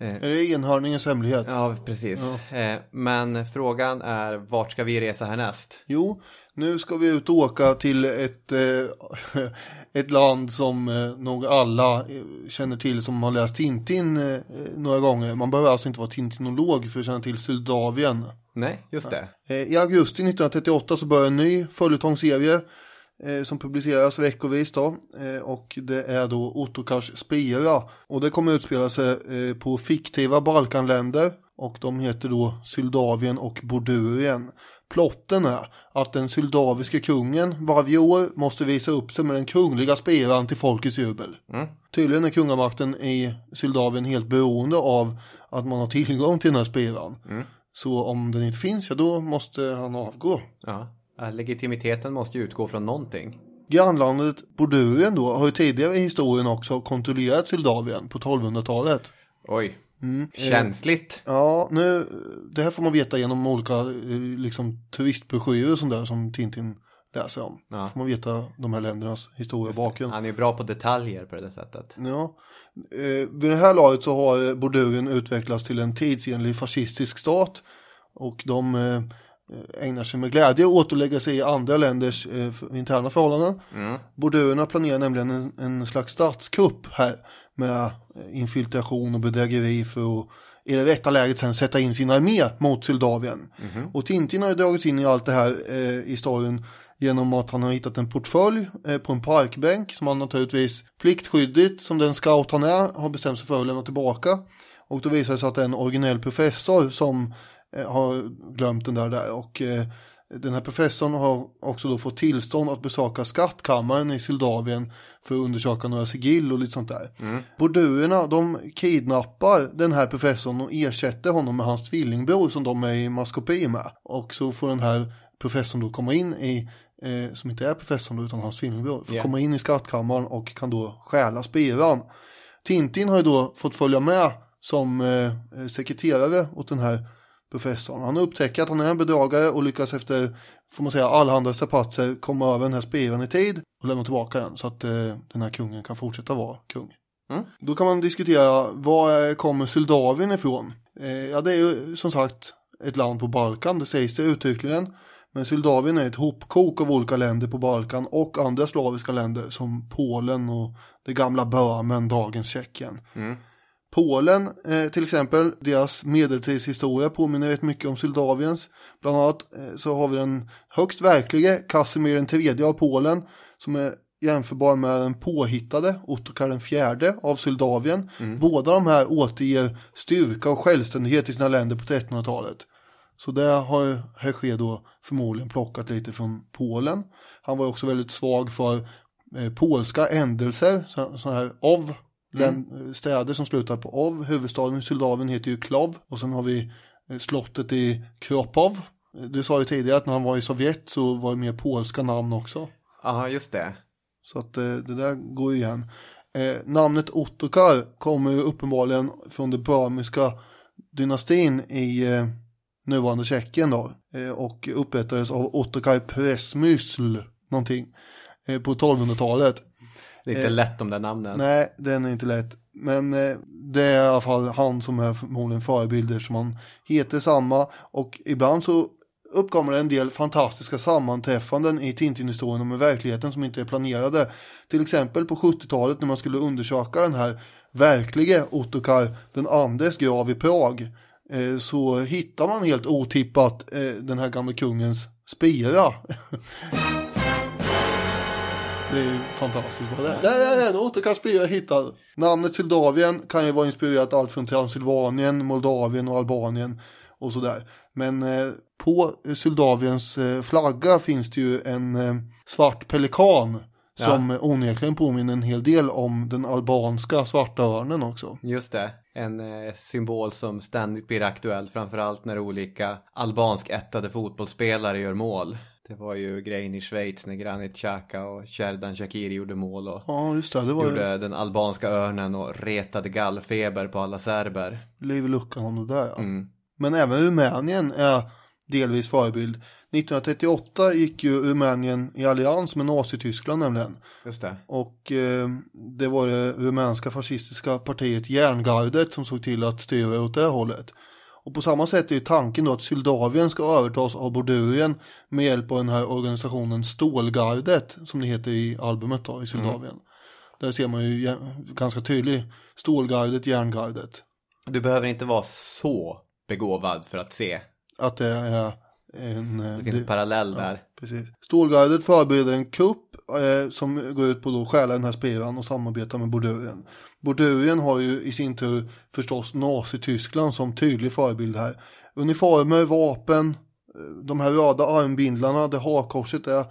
Är det enhörningens hemlighet? Ja, precis. Eh, Men frågan är, vart ska vi resa härnäst? Jo, nu ska vi ut och åka till ett, eh, ett land som eh, nog alla eh, känner till som har läst Tintin eh, några gånger. Man behöver alltså inte vara tintinolog för att känna till Moldavien. Nej, just det. Eh, I augusti 1938 så börjar en ny följetongserie eh, som publiceras veckovis då. Eh, och det är då Ottokars Spira. Och det kommer utspela sig eh, på fiktiva Balkanländer. Och de heter då Syldavien och Bordurien. Plotten är att den syldaviske kungen varje år måste visa upp sig med den kungliga spiran till folkets jubel. Tydligen är kungamakten i Syldavien helt beroende av att man har tillgång till den här spiran. Så om den inte finns, ja då måste han avgå. Ja. Legitimiteten måste ju utgå från någonting. Grannlandet Bordurien då har ju tidigare i historien också kontrollerat Syldavien på 1200-talet. Oj. Känsligt. Ja, nu, det här får man veta genom olika eh, liksom, turistbroschyrer och sånt där som Tintin läser om. Ja. Får man veta de här ländernas historia och bakgrund. Han är bra på detaljer på det sättet. Ja. Eh, vid det här laget så har eh, Bordurien utvecklats till en tidsenlig fascistisk stat. Och de eh, ägnar sig med glädje åt att lägga sig i andra länders eh, interna förhållanden. Bordurierna planerar nämligen en, en slags statskupp här med eh, infiltration och bedrägeri för att i det rätta läget sen sätta in sin armé mot Syldavien. Och Tintin har ju dragits in i allt det här eh, i storyn genom att han har hittat en portfölj eh, på en parkbänk som han naturligtvis pliktskyddigt som den scout han är har bestämt sig för att lämna tillbaka. Och då visar det sig att det är en originell professor som har glömt den där där och eh, den här professorn har också då fått tillstånd att besöka skattkammaren i Syldavien för att undersöka några sigill och lite sånt där. Bordurerna de kidnappar den här professorn och ersätter honom med hans tvillingbror som de är i maskopi med. Och så får den här professorn då komma in i, eh, som inte är professorn då, utan hans tvillingbror, får Ja. komma in i skattkammaren och kan då stjäla spiran. Tintin har ju då fått följa med som eh, sekreterare åt den här professorn. Han upptäcker att han är en bedragare och lyckas efter, får man säga, allehanda strapatser komma över den här spiran i tid och lämna tillbaka den så att eh, den här kungen kan fortsätta vara kung. Då kan man diskutera, var kommer Syldavien ifrån? Eh, ja, det är ju som sagt ett land på Balkan, det sägs det uttryckligen. Men Syldavien är ett hopkok av olika länder på Balkan och andra slaviska länder som Polen och det gamla Böhmen, dagens Tjeckien. Polen eh, till exempel, deras medeltidshistoria påminner rätt mycket om Soldaviens. Bland annat eh, så har vi den högst verklige Casimir den tredje av Polen som är jämförbar med den påhittade Ottokar den fjärde av Soldavien. Båda de här återger styrka och självständighet i sina länder på 1300-talet. Så det har Hergé då förmodligen plockat lite från Polen. Han var också väldigt svag för eh, polska ändelser, så, så här ov, län- städer som slutar på ov. Huvudstaden i Soldavien heter ju Klov och sen har vi eh, slottet i Kropov. Eh, Du sa ju tidigare att när han var i Sovjet så var det mer polska namn också. Ja, just det. Så att eh, det där går ju igen. Eh, namnet Ottokar kommer ju uppenbarligen från den böhmiska dynastin i eh, nuvarande Tjeckien då. Eh, och upprättades av Ottokar Presmysl någonting eh, på 1200-talet. Det är inte lätt de där namnen. Nej, den är inte lätt. Men eh, det är i alla fall han som är förmodligen förebilder som han heter samma. Och ibland så uppkommer det en del fantastiska sammanträffanden i Tintin-historien med verkligheten som inte är planerade. Till exempel på 70-talet när man skulle undersöka den här verklige Ottokar den andes grav i Prag. Eh, så hittar man helt otippat eh, den här gamla kungens spira. Det är ju fantastiskt vad det är. Där är en återkastspira hittad. Namnet Syldavien kan ju vara inspirerat allt från Transylvanien, Moldavien och Albanien och sådär. Men eh, på Syldaviens eh, flagga finns det ju en eh, svart pelikan som ja. onekligen påminner en hel del om den albanska svarta örnen också. Just det. En eh, symbol som ständigt blir aktuell, framförallt när olika albansk ättade fotbollsspelare gör mål. Det var ju grejen i Schweiz när Granit Xhaka och Sherdan Shakiri gjorde mål och Ja, just det. Det var gjorde ju den albanska örnen och retade gallfeber på alla serber. liv i luckan om det där. Ja. Mm. Men även Rumänien är delvis förebild. 1938 gick ju Rumänien i allians med Nazityskland nämligen. Just det. Och eh, det var det rumänska fascistiska partiet Järngardet som såg till att styra åt det här hållet. Och på samma sätt är ju tanken då att Syldavien ska övertas av Bordurien med hjälp av den här organisationen Stålgardet som det heter i albumet då i Syldavien. Där ser man ju ganska tydligt Stålgardet, Järngardet. Du behöver inte vara så begåvad för att se. Att det är en... eh, Det finns en parallell där. Precis. Stålgardet förbereder en kupp eh, som går ut på att stjäla den här spiran och samarbeta med Bordurien. Bordurien har ju i sin tur förstås Nazityskland som tydlig förebild här. Uniformer, vapen, eh, de här röda armbindlarna där hakkorset är.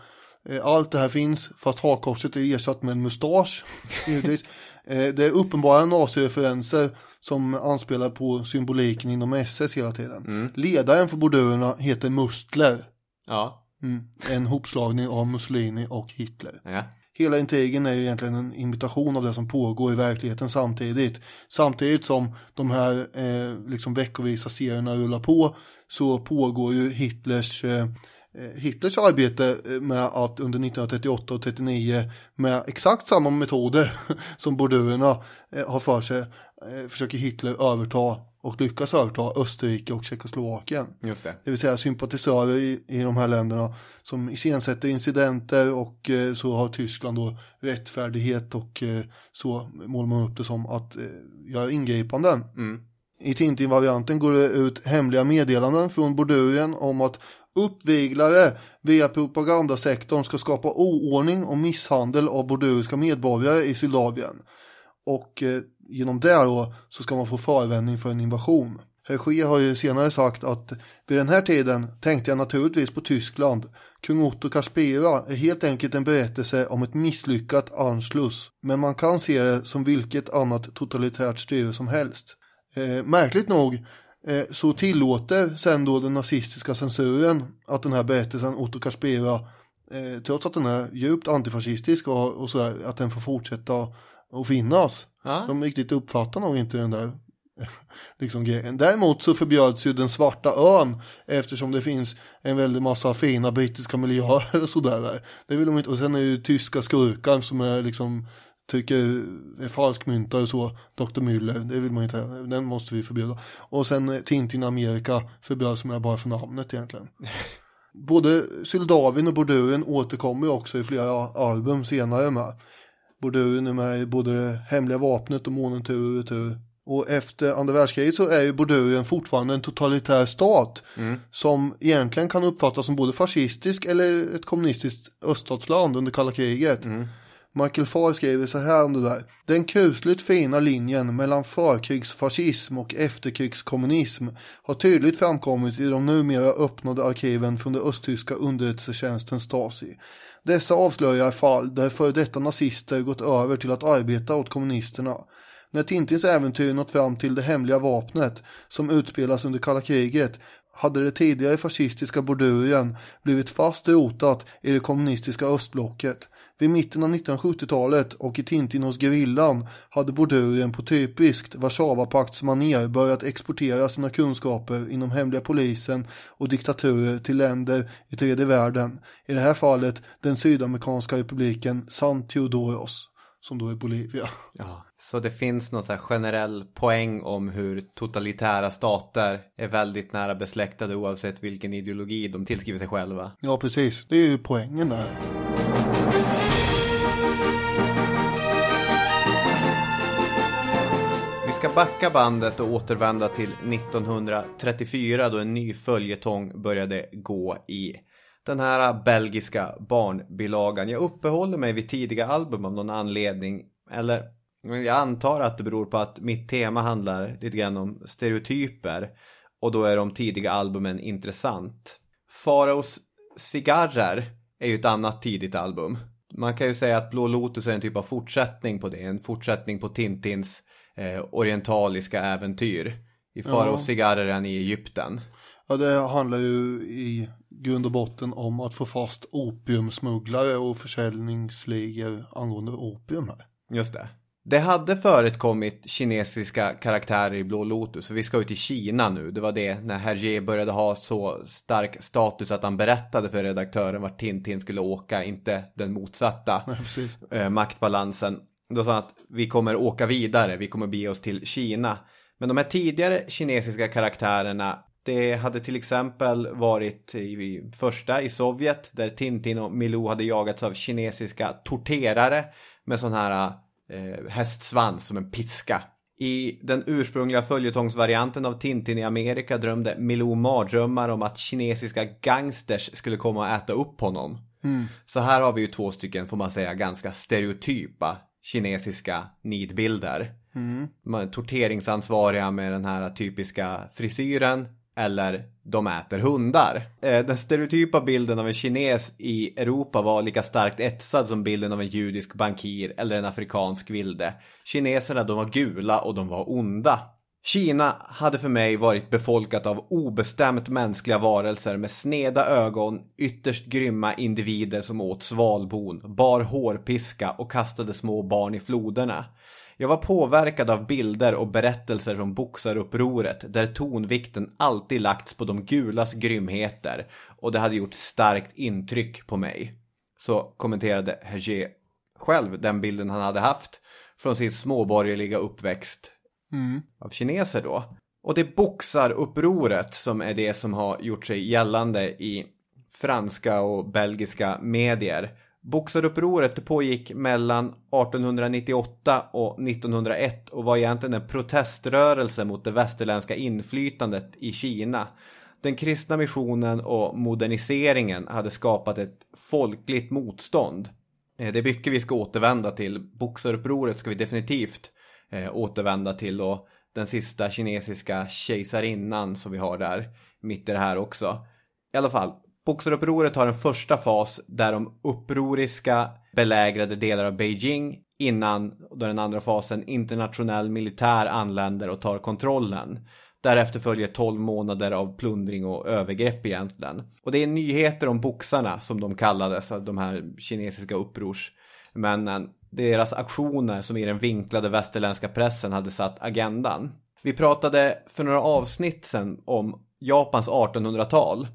Eh, allt det här finns fast hakkorset är ersatt med en mustasch. Eh, det är uppenbara nazireferenser som anspelar på symboliken inom SS hela tiden. Ledaren för bordurerna heter Mustler. Ja. Mm. En hopslagning av Mussolini och Hitler. ja. Hela intrigen är ju egentligen en imitation av det som pågår i verkligheten samtidigt. Samtidigt som de här eh, liksom veckovisa serierna rullar på så pågår ju Hitlers, eh, eh Hitlers arbete eh, med att under 1938 och 39 med exakt samma metoder som bordurerna eh, har för sig eh, försöker Hitler överta och lyckas överta Österrike och Tjeckoslovakien. Just det. Det vill säga sympatisörer i, i de här länderna som iscensätter incidenter och eh, så har Tyskland då rättfärdighet och eh, så målar man upp det som att eh, göra ingripanden. I Tintin-varianten går det ut hemliga meddelanden från Bordurien om att uppviglare via propagandasektorn ska skapa oordning och misshandel av borduriska medborgare i Sylavien. Och eh, genom det då så ska man få förevändning för en invasion. Hergé har ju senare sagt att vid den här tiden tänkte jag naturligtvis på Tyskland. Kung Otto Kaspera är helt enkelt en berättelse om ett misslyckat Anschluss. Men man kan se det som vilket annat totalitärt styre som helst. Eh, märkligt nog eh, så tillåter sen då den nazistiska censuren att den här berättelsen Otto Kaspera eh, trots att den är djupt antifascistisk och, och sådär, att den får fortsätta att finnas. Ja. De riktigt uppfattar nog inte den där liksom grejen. Däremot så förbjöds ju den svarta ön eftersom det finns en väldig massa fina brittiska miljöer och sådär där. Det vill de inte. Och sen är det ju tyska skurkar som är liksom tycker är falskmyntare och så. Dr. Müller, det vill man inte ha. Den måste vi förbjuda. Och sen Tintin Amerika förbjöds med bara för namnet egentligen. Både Syldavin och Bordurien återkommer också i flera album senare med. Bordurien är med både det hemliga vapnet och månen tur och retur. Och efter andra världskriget så är ju Bordurien fortfarande en totalitär stat som egentligen kan uppfattas som både fascistisk eller ett kommunistiskt öststatsland under kalla kriget. Michael Farr skriver så här om det där. Den kusligt fina linjen mellan förkrigsfascism och efterkrigskommunism har tydligt framkommit i de numera öppnade arkiven från den östtyska underrättelsetjänsten Stasi. Dessa avslöjar fall där före detta nazister gått över till att arbeta åt kommunisterna. När Tintins äventyr nått fram till det hemliga vapnet som utspelas under kalla kriget hade det tidigare fascistiska Bordurien blivit fast rotat i det kommunistiska östblocket. Vid mitten av 1970-talet och i Tintin hos gerillan hade Bordurien på typiskt Warszawapaktsmanér börjat exportera sina kunskaper inom hemliga polisen och diktaturer till länder i tredje världen. I det här fallet den sydamerikanska republiken San Teodoros, som då är Bolivia. Ja. Så det finns någon så generell poäng om hur totalitära stater är väldigt nära besläktade oavsett vilken ideologi de tillskriver sig själva. Ja, precis. Det är ju poängen där. Ska backa bandet och återvända till 1934 då en ny följetong började gå i den här belgiska barnbilagan. Jag uppehåller mig vid tidiga album av någon anledning. Eller jag antar att det beror på att mitt tema handlar lite grann om stereotyper. Och då är de tidiga albumen intressant. Faraos cigarrer är ju ett annat tidigt album. Man kan ju säga att Blå Lotus är en typ av fortsättning på det. En fortsättning på Tintins eh, orientaliska äventyr. I Faraos cigarren i Egypten. Ja, det handlar ju i grund och botten om att få fast opiumsmugglare och försäljningsligor angående opium här. Just det. Det hade förekommit kinesiska karaktärer i Blå Lotus, för vi ska ju till Kina nu. Det var det när Hergé började ha så stark status att han berättade för redaktören vart Tintin skulle åka, inte den motsatta Nej, eh, maktbalansen. Då sa han att vi kommer åka vidare, vi kommer bege oss till Kina. Men de här tidigare kinesiska karaktärerna, det hade till exempel varit i, första i Sovjet där Tintin och Milou hade jagats av kinesiska torterare med sån här eh, hästsvans som en piska. I den ursprungliga följetongsvarianten av Tintin i Amerika drömde Milou mardrömmar om att kinesiska gangsters skulle komma och äta upp honom. Så här har vi ju två stycken, får man säga, ganska stereotypa kinesiska nidbilder. De är torteringsansvariga med den här typiska frisyren eller de äter hundar. Eh, Den stereotypa bilden av en kines i Europa var lika starkt etsad som bilden av en judisk bankir eller en afrikansk vilde. Kineserna de var gula och de var onda. Kina hade för mig varit befolkat av obestämt mänskliga varelser med sneda ögon, ytterst grymma individer som åt svalbon, bar hårpiska och kastade små barn i floderna. Jag var påverkad av bilder och berättelser från boxarupproret där tonvikten alltid lagts på de gulas grymheter och det hade gjort starkt intryck på mig. Så kommenterade Hergé själv den bilden han hade haft från sin småborgerliga uppväxt Mm. av kineser då. Och det är boxarupproret som är det som har gjort sig gällande i franska och belgiska medier. Boxarupproret pågick mellan 1898 och 1901 och var egentligen en proteströrelse mot det västerländska inflytandet i Kina. Den kristna missionen och moderniseringen hade skapat ett folkligt motstånd. Eh, det är mycket vi ska återvända till. Boxarupproret ska vi definitivt eh, återvända till då den sista kinesiska kejsarinnan som vi har där mitt i det här också. I alla fall, Boxerupproret har en första fas där de upproriska belägrade delar av Beijing innan då den andra fasen internationell militär anländer och tar kontrollen. Därefter följer 12 månader av plundring och övergrepp egentligen. Och det är nyheter om boxarna som de kallades, de här kinesiska upprorsmännen. Deras aktioner som i den vinklade västerländska pressen hade satt agendan. Vi pratade för några avsnitt sedan om Japans 1800-tal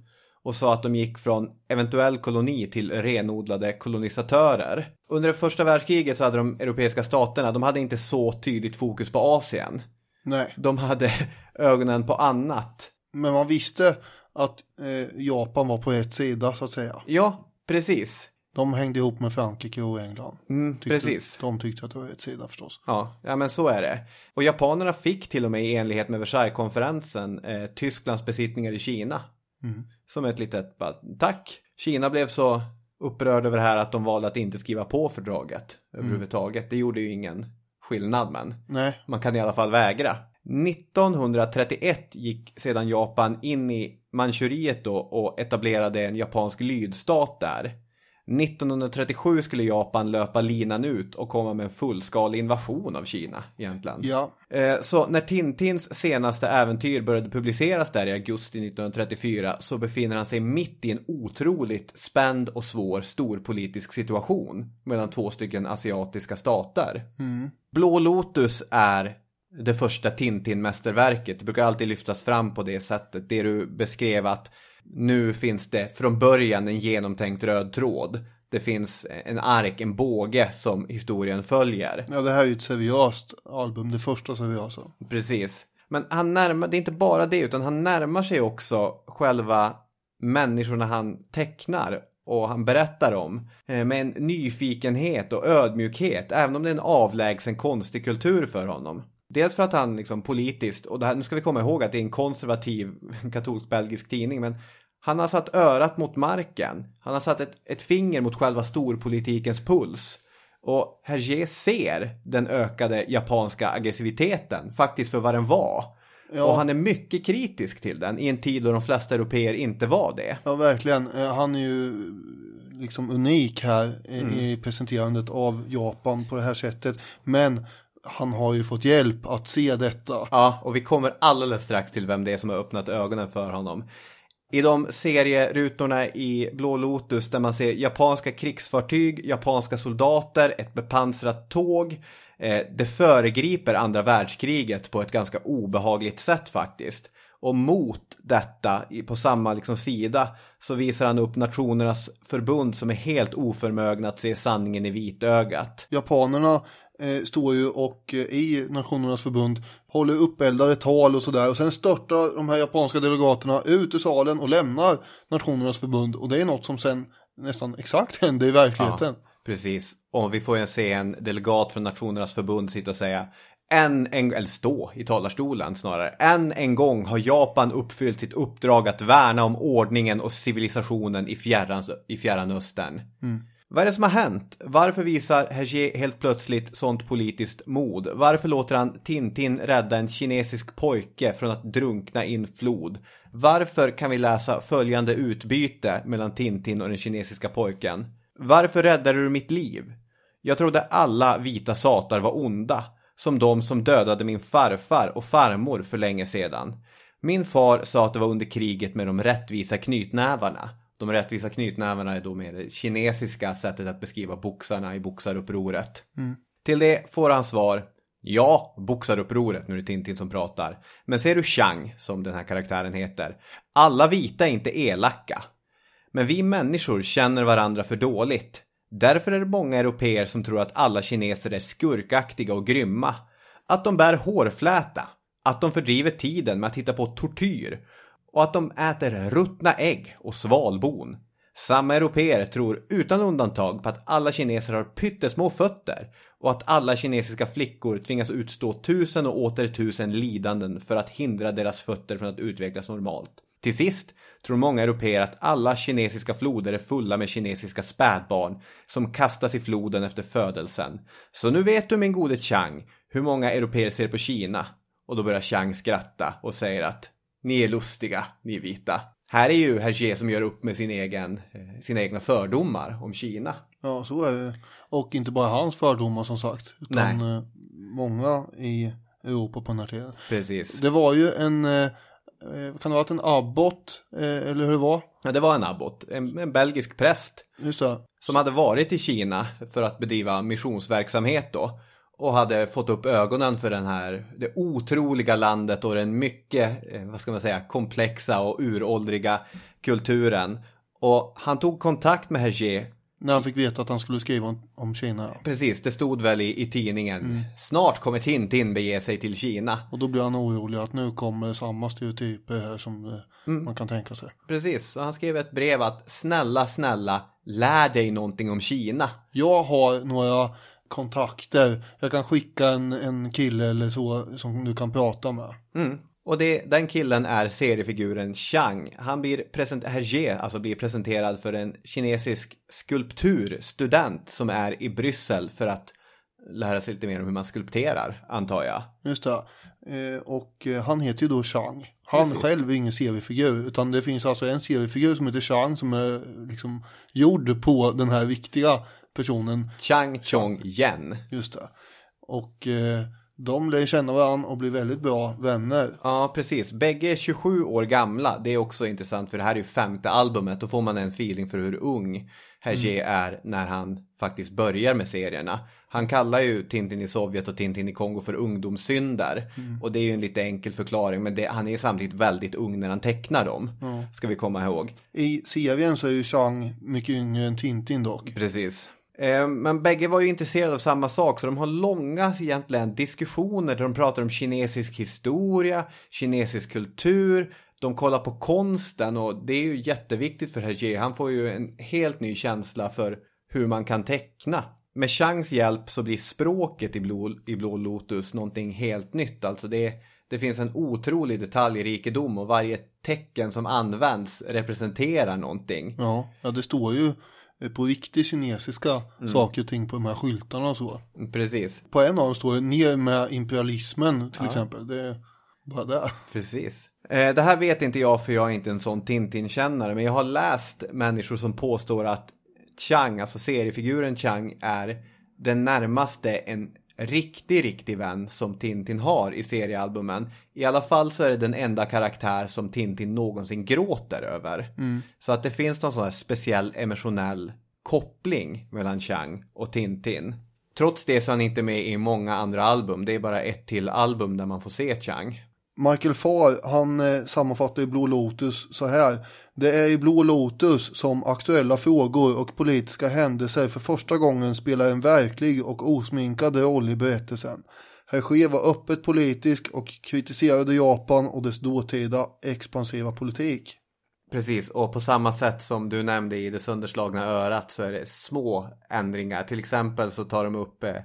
och sa att de gick från eventuell koloni till renodlade kolonisatörer. Under det första världskriget så hade de europeiska staterna, de hade inte så tydligt fokus på Asien. Nej, De hade ögonen på annat. men man visste att eh, Japan var på ett sida så att säga. Ja, precis. De hängde ihop med Frankrike och England. Mm, Tyckte- precis. De tyckte att det var ett sida förstås. Ja, ja, men så är det. Och japanerna fick till och med i enlighet med Versailleskonferensen eh, Tysklands besittningar i Kina. Som ett litet bara, tack. Kina blev så upprörd över det här att de valde att inte skriva på fördraget överhuvudtaget. Det gjorde ju ingen skillnad, men Nej, man kan i alla fall vägra. 1931 gick sedan Japan in i Manchuriet då och etablerade en japansk lydstat där. 1937 skulle Japan löpa linan ut och komma med en fullskalig invasion av Kina egentligen. ja. Eh, Så när Tintins senaste äventyr började publiceras där i augusti 1934 så befinner han sig mitt i en otroligt spänd och svår storpolitisk situation mellan två stycken asiatiska stater. Blå Lotus är det första Tintin-mästerverket. Det brukar alltid lyftas fram på det sättet. Det du beskrev att nu finns det från början en genomtänkt röd tråd. Det finns en ark, en båge som historien följer. ja, det här är ju ett seriöst album, det första seriösa. Precis. Men han närmar, det är inte bara det, utan han närmar sig också själva människorna han tecknar och han berättar om eh, med en nyfikenhet och ödmjukhet, även om det är en avlägsen konstig kultur för honom. Dels för att han liksom politiskt, och det här, nu ska vi komma ihåg att det är en konservativ katolsk-belgisk tidning, men han har satt örat mot marken. Han har satt ett, ett finger mot själva storpolitikens puls. Och Hergé ser den ökade japanska aggressiviteten faktiskt för vad den var. Och han är mycket kritisk till den i en tid då de flesta europeer inte var det. Ja, verkligen. Eh, Han är ju liksom unik här i- i presenterandet av Japan på det här sättet. Men han har ju fått hjälp att se detta. Ja, och vi kommer alldeles strax till vem det är som har öppnat ögonen för honom. I de serierutorna i Blå Lotus där man ser japanska krigsfartyg, japanska soldater, ett bepansrat tåg. Eh, det föregriper andra världskriget på ett ganska obehagligt sätt faktiskt. Och mot detta, på samma liksom sida, så visar han upp Nationernas förbund som är helt oförmögna att se sanningen i vitögat. Japanerna eh, står ju och eh, i Nationernas förbund håller uppeldade tal och sådär och sen störtar de här japanska delegaterna ut ur salen och lämnar Nationernas förbund och det är något som sen nästan exakt händer i verkligheten. Ja, precis, och vi får ju se en delegat från Nationernas förbund sitta och säga än en, eller stå i talarstolen snarare, än en gång har Japan uppfyllt sitt uppdrag att värna om ordningen och civilisationen i fjärran, i fjärran östern. Mm. Vad är det som har hänt? Varför visar Hergé helt plötsligt sånt politiskt mod? Varför låter han Tintin rädda en kinesisk pojke från att drunkna i en flod? Varför kan vi läsa följande utbyte mellan Tintin och den kinesiska pojken? Varför räddade du mitt liv? Jag trodde alla vita satar var onda, som de som dödade min farfar och farmor för länge sedan. Min far sa att det var under kriget med de rättvisa knytnävarna. De rättvisa knytnävarna är då mer det kinesiska sättet att beskriva boxarna i boxarupproret. Mm. Till det får han svar Ja, boxarupproret, nu är det Tintin som pratar. Men ser du Chang, som den här karaktären heter, alla vita är inte elaka. Men vi människor känner varandra för dåligt. Därför är det många europeer som tror att alla kineser är skurkaktiga och grymma. Att de bär hårfläta. Att de fördriver tiden med att hitta på tortyr. Och att de äter ruttna ägg och svalbon. Samma europeer tror utan undantag på att alla kineser har pyttesmå fötter och att alla kinesiska flickor tvingas utstå tusen och åter tusen lidanden för att hindra deras fötter från att utvecklas normalt. Till sist tror många europeer att alla kinesiska floder är fulla med kinesiska spädbarn som kastas i floden efter födelsen. Så nu vet du min gode Chang hur många europeer ser på Kina. Och då börjar Chang skratta och säger att ni är lustiga, ni vita. Här är ju Hergé som gör upp med sin egen, eh, sina egna fördomar om Kina. Ja, så är det. Och inte bara hans fördomar som sagt. Utan Nej. eh, många i Europa på den här tiden. Precis. Det var ju en, eh, kan det ha varit en abbot, eller hur det var? Ja, det var en abbot, en, en belgisk präst Just det. som hade varit i Kina för att bedriva missionsverksamhet då och hade fått upp ögonen för den här, det otroliga landet och den mycket, eh, vad ska man säga, komplexa och uråldriga kulturen. Och han tog kontakt med Hergé. När han fick veta att han skulle skriva om, om Kina. Precis, det stod väl i, i tidningen. Mm. Snart kommer Tintin bege sig till Kina. Och då blir han orolig att nu kommer samma stereotyper här som eh, Mm. man kan tänka sig. Precis, så han skrev ett brev att snälla, snälla, lär dig någonting om Kina. Jag har några kontakter. Jag kan skicka en, en kille eller så som du kan prata med. Mm. Och det, den killen är seriefiguren Chang. Han blir, present, Hergé, alltså blir presenterad för en kinesisk skulpturstudent som är i Bryssel för att lära sig lite mer om hur man skulpterar, antar jag. Just det. Eh, och eh, han heter ju då Chang. Han Precis. själv är ingen seriefigur. Utan det finns alltså en seriefigur som heter Chang som är liksom gjord på den här viktiga personen. Chang Chong Yen. Just det. Och eh, de lär känna varandra och blir väldigt bra vänner. Ja, precis. Bägge är 27 år gamla. Det är också intressant för det här är ju femte albumet. Då får man en feeling för hur ung Hergé är när han faktiskt börjar med serierna. Han kallar ju Tintin i Sovjet och Tintin i Kongo för ungdomssynder. Och det är ju en lite enkel förklaring. Men det, han är samtidigt väldigt ung när han tecknar dem. Ja. Ska vi komma ihåg. I serien så är ju Chang mycket yngre än Tintin dock. Precis. Eh, men bägge var ju intresserade av samma sak så de har långa egentligen diskussioner där de pratar om kinesisk historia, kinesisk kultur, de kollar på konsten och det är ju jätteviktigt för Hergé. Han får ju en helt ny känsla för hur man kan teckna. Med Changs hjälp så blir språket i Blå, i Blå Lotus någonting helt nytt. Alltså det, det finns en otrolig detaljrikedom och varje tecken som används representerar någonting. Ja, ja det står ju på riktig kinesiska Mm. saker och ting på de här skyltarna och så. Precis. På en av dem står det ner med imperialismen till Ja. exempel. Det är bara där. Precis. Eh, det här vet inte jag för jag är inte en sån Tintin-kännare men jag har läst människor som påstår att Chang, alltså seriefiguren Chang, är den närmaste en riktig, riktig vän som Tintin har i seriealbumen. I alla fall så är det den enda karaktär som Tintin någonsin gråter över. Så att det finns någon sån här speciell emotionell koppling mellan Chang och Tintin. Trots det så är han inte med i många andra album. Det är bara ett till album där man får se Chang. Michael Farr, han eh, sammanfattar i Blå Lotus så här. Det är i Blå Lotus som aktuella frågor och politiska händelser för första gången spelar en verklig och osminkad roll i berättelsen. Hergé var öppet politisk och kritiserade Japan och dess dåtida expansiva politik. Precis, och på samma sätt som du nämnde i Det sönderslagna örat så är det små ändringar. Till exempel så tar de upp eh,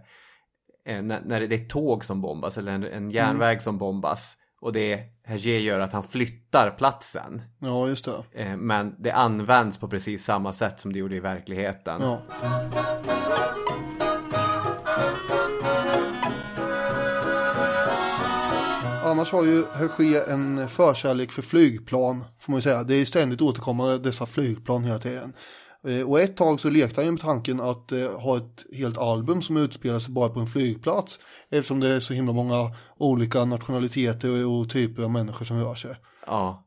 eh, när, det är tåg som bombas eller en, en järnväg som bombas. Och det Hergé gör att han flyttar platsen. Ja, just det. Eh, men det används på precis samma sätt som det gjorde i verkligheten. Ja. Annars har ju Hergé en förkärlek för flygplan, får man ju säga. Det är ständigt återkommande dessa flygplan hela tiden. Eh, Och ett tag så lekte han ju med tanken att eh, ha ett helt album som utspelar sig bara på en flygplats. Eftersom det är så himla många olika nationaliteter och typer av människor som rör sig. Ja,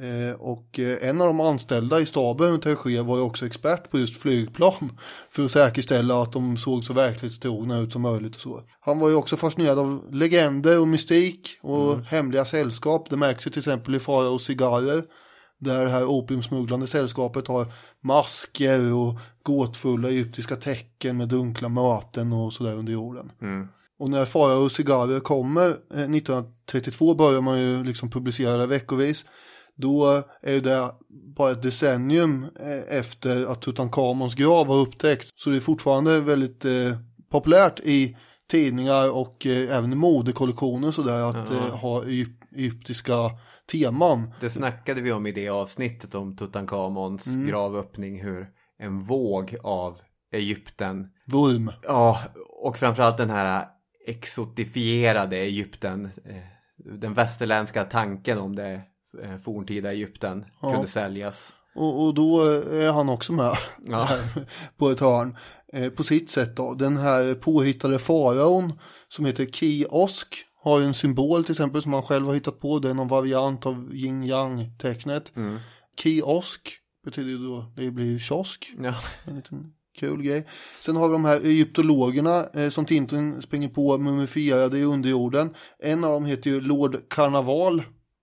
Eh, och en av de anställda i staben till Hergé var ju också expert på just flygplan. För att säkerställa att de såg så verklighetstrogna ut som möjligt och så. Han var ju också fascinerad av legender och mystik och hemliga sällskap. Det märks ju till exempel i Fara och cigarrer. Där det här opiumsmugglande sällskapet har masker och gåtfulla egyptiska tecken med dunkla möten och sådär under jorden. Och när Fara och cigarrer kommer eh, 1932 börjar man ju liksom publicera det veckovis. Då är det bara ett decennium eh, efter att Tutankhamons grav har upptäckts. Så det är fortfarande väldigt eh, populärt i tidningar och eh, även i modekollektioner sådär att eh, ha egyp- egyptiska teman. det snackade vi om i det avsnittet om Tutankhamons Mm. gravöppning. Hur en våg av Egypten Vurm. Ja, och framförallt den här exotifierade Egypten. eh, Den västerländska tanken om det eh, forntida Egypten kunde säljas. Och, och då är han också med Ja. på ett hörn. Eh, på sitt sätt då. Den här påhittade faraon som heter Kiosk har ju en symbol till exempel som han själv har hittat på. Det är någon variant av yin yang tecknet. Kiosk betyder ju då, det blir ju kiosk. Ja. En liten kul grej. Sen har vi de här egyptologerna eh, som Tintin springer på mumifierade i underjorden. En av dem heter ju Lord Carnaval.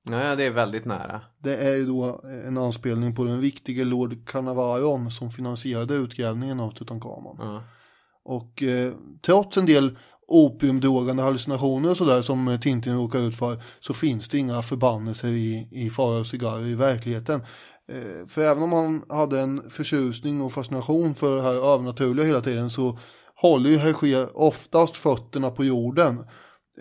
ja, det är väldigt nära. Det är ju då en anspelning på den viktige Lord Carnavaron som finansierade utgrävningen av Tutankhamon. Ja. Och eh, trots en del opiumdrogande hallucinationer och sådär som Tintin råkar ut för så finns det inga förbannelser i, i Fara och cigarrer i verkligheten. Eh, för även om han hade en förtjusning och fascination för det här övernaturliga hela tiden så håller ju Hergé oftast fötterna på jorden.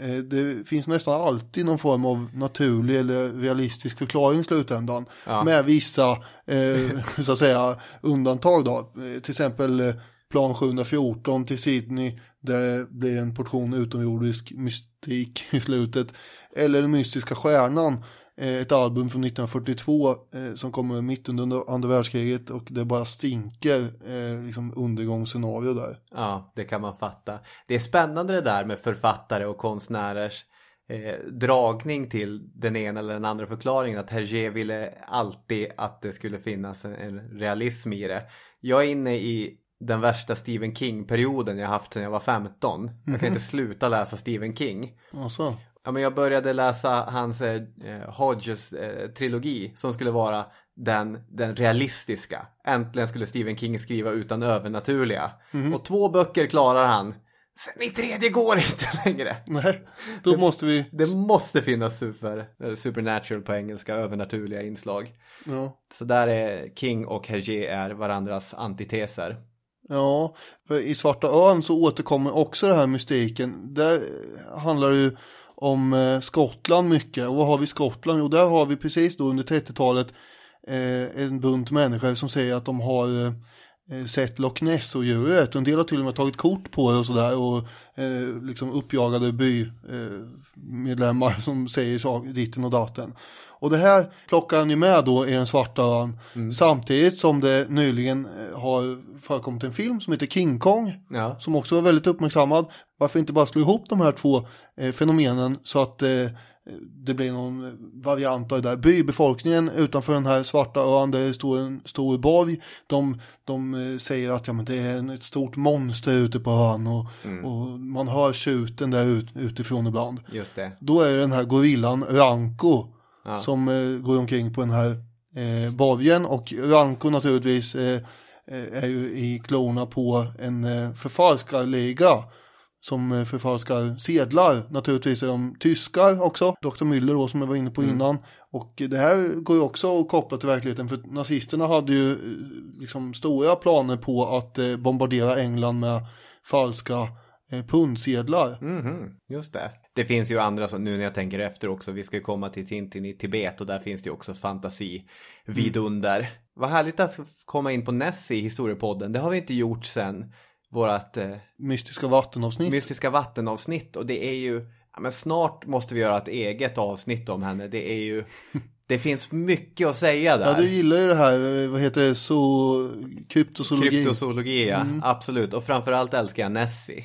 Eh, Det finns nästan alltid någon form av naturlig eller realistisk förklaring i slutändan. Med vissa, eh, så att säga, undantag då. Eh, Till exempel eh, plan 714 till Sydney där det blir en portion utomjordisk mystik i slutet. Eller den mystiska stjärnan, eh, ett album från 1942 eh, som kommer mitt under andra världskriget och det bara stinker eh, liksom undergångsscenario där. Ja, det kan man fatta. Det är spännande det där med författare och konstnärers eh, dragning till den ena eller den andra förklaringen. Att Hergé ville alltid att det skulle finnas en, en realism i det. Jag är inne i den värsta Stephen King-perioden jag haft sedan jag var 15. Jag kan inte sluta läsa Stephen King. Alltså, Ja, men jag började läsa hans eh, Hodges eh, som skulle vara den, den realistiska. Äntligen skulle Stephen King skriva utan övernaturliga. Och två böcker klarar han. Sen i tredje går det inte längre. nej, då måste vi, Det måste finnas super, eh, supernatural på engelska, övernaturliga inslag. ja. Så där är King och Hergé är varandras antiteser. Ja, för i Svarta ön så återkommer också den här mystiken. Där handlar det ju om eh, Skottland mycket. Och vad har vi i Skottland? Jo, där har vi precis då under 30-talet eh, en bunt människor som säger att de har eh, eh, sett Loch Ness-odjuret. En del har till och med tagit kort på det och sådär. Och eh, liksom uppjagade bymedlemmar eh, som säger saker ditten och datten. Och det här plockar han ju med då i den svarta ön. Samtidigt som det nyligen eh, har förekommit en film som heter King Kong. Ja. Som också var väldigt uppmärksammad. Varför inte bara slå ihop de här två eh, fenomenen så att eh, det blir någon variant av det där. Bybefolkningen utanför den här svarta ön där det står en stor borg. De, de eh, säger att ja, men det är ett stort monster ute på ön och, Mm. och man hör tjuten där ut, utifrån ibland. Just det. Då är det den här gorillan Ranko Ja. som eh, går omkring på den här eh, borgen och Ranko naturligtvis eh, eh, är ju i klorna på en eh, förfalskarliga som eh, förfalskar sedlar. Naturligtvis är de tyskar också, Dr. Müller då som jag var inne på innan. Och det här går ju också att koppla till verkligheten för nazisterna hade ju eh, liksom stora planer på att bombardera England med falska eh, pundsedlar. Mhm, just det. Det finns ju andra som nu när jag tänker efter också. Vi ska ju komma till Tintin i Tibet och där finns det ju också fantasi vidunder. Vad härligt att komma in på Nessie i historiepodden. Det har vi inte gjort sen vårat eh, Mystiska vattenavsnitt. mystiska vattenavsnitt och det är ju, ja, men snart måste vi göra ett eget avsnitt om henne. Det är ju, det finns mycket att säga där. Ja, du gillar ju det här, eh, vad heter det, så kryptozoologi. Kryptozoologi, ja. Mm. absolut. Och framförallt älskar jag Nessie.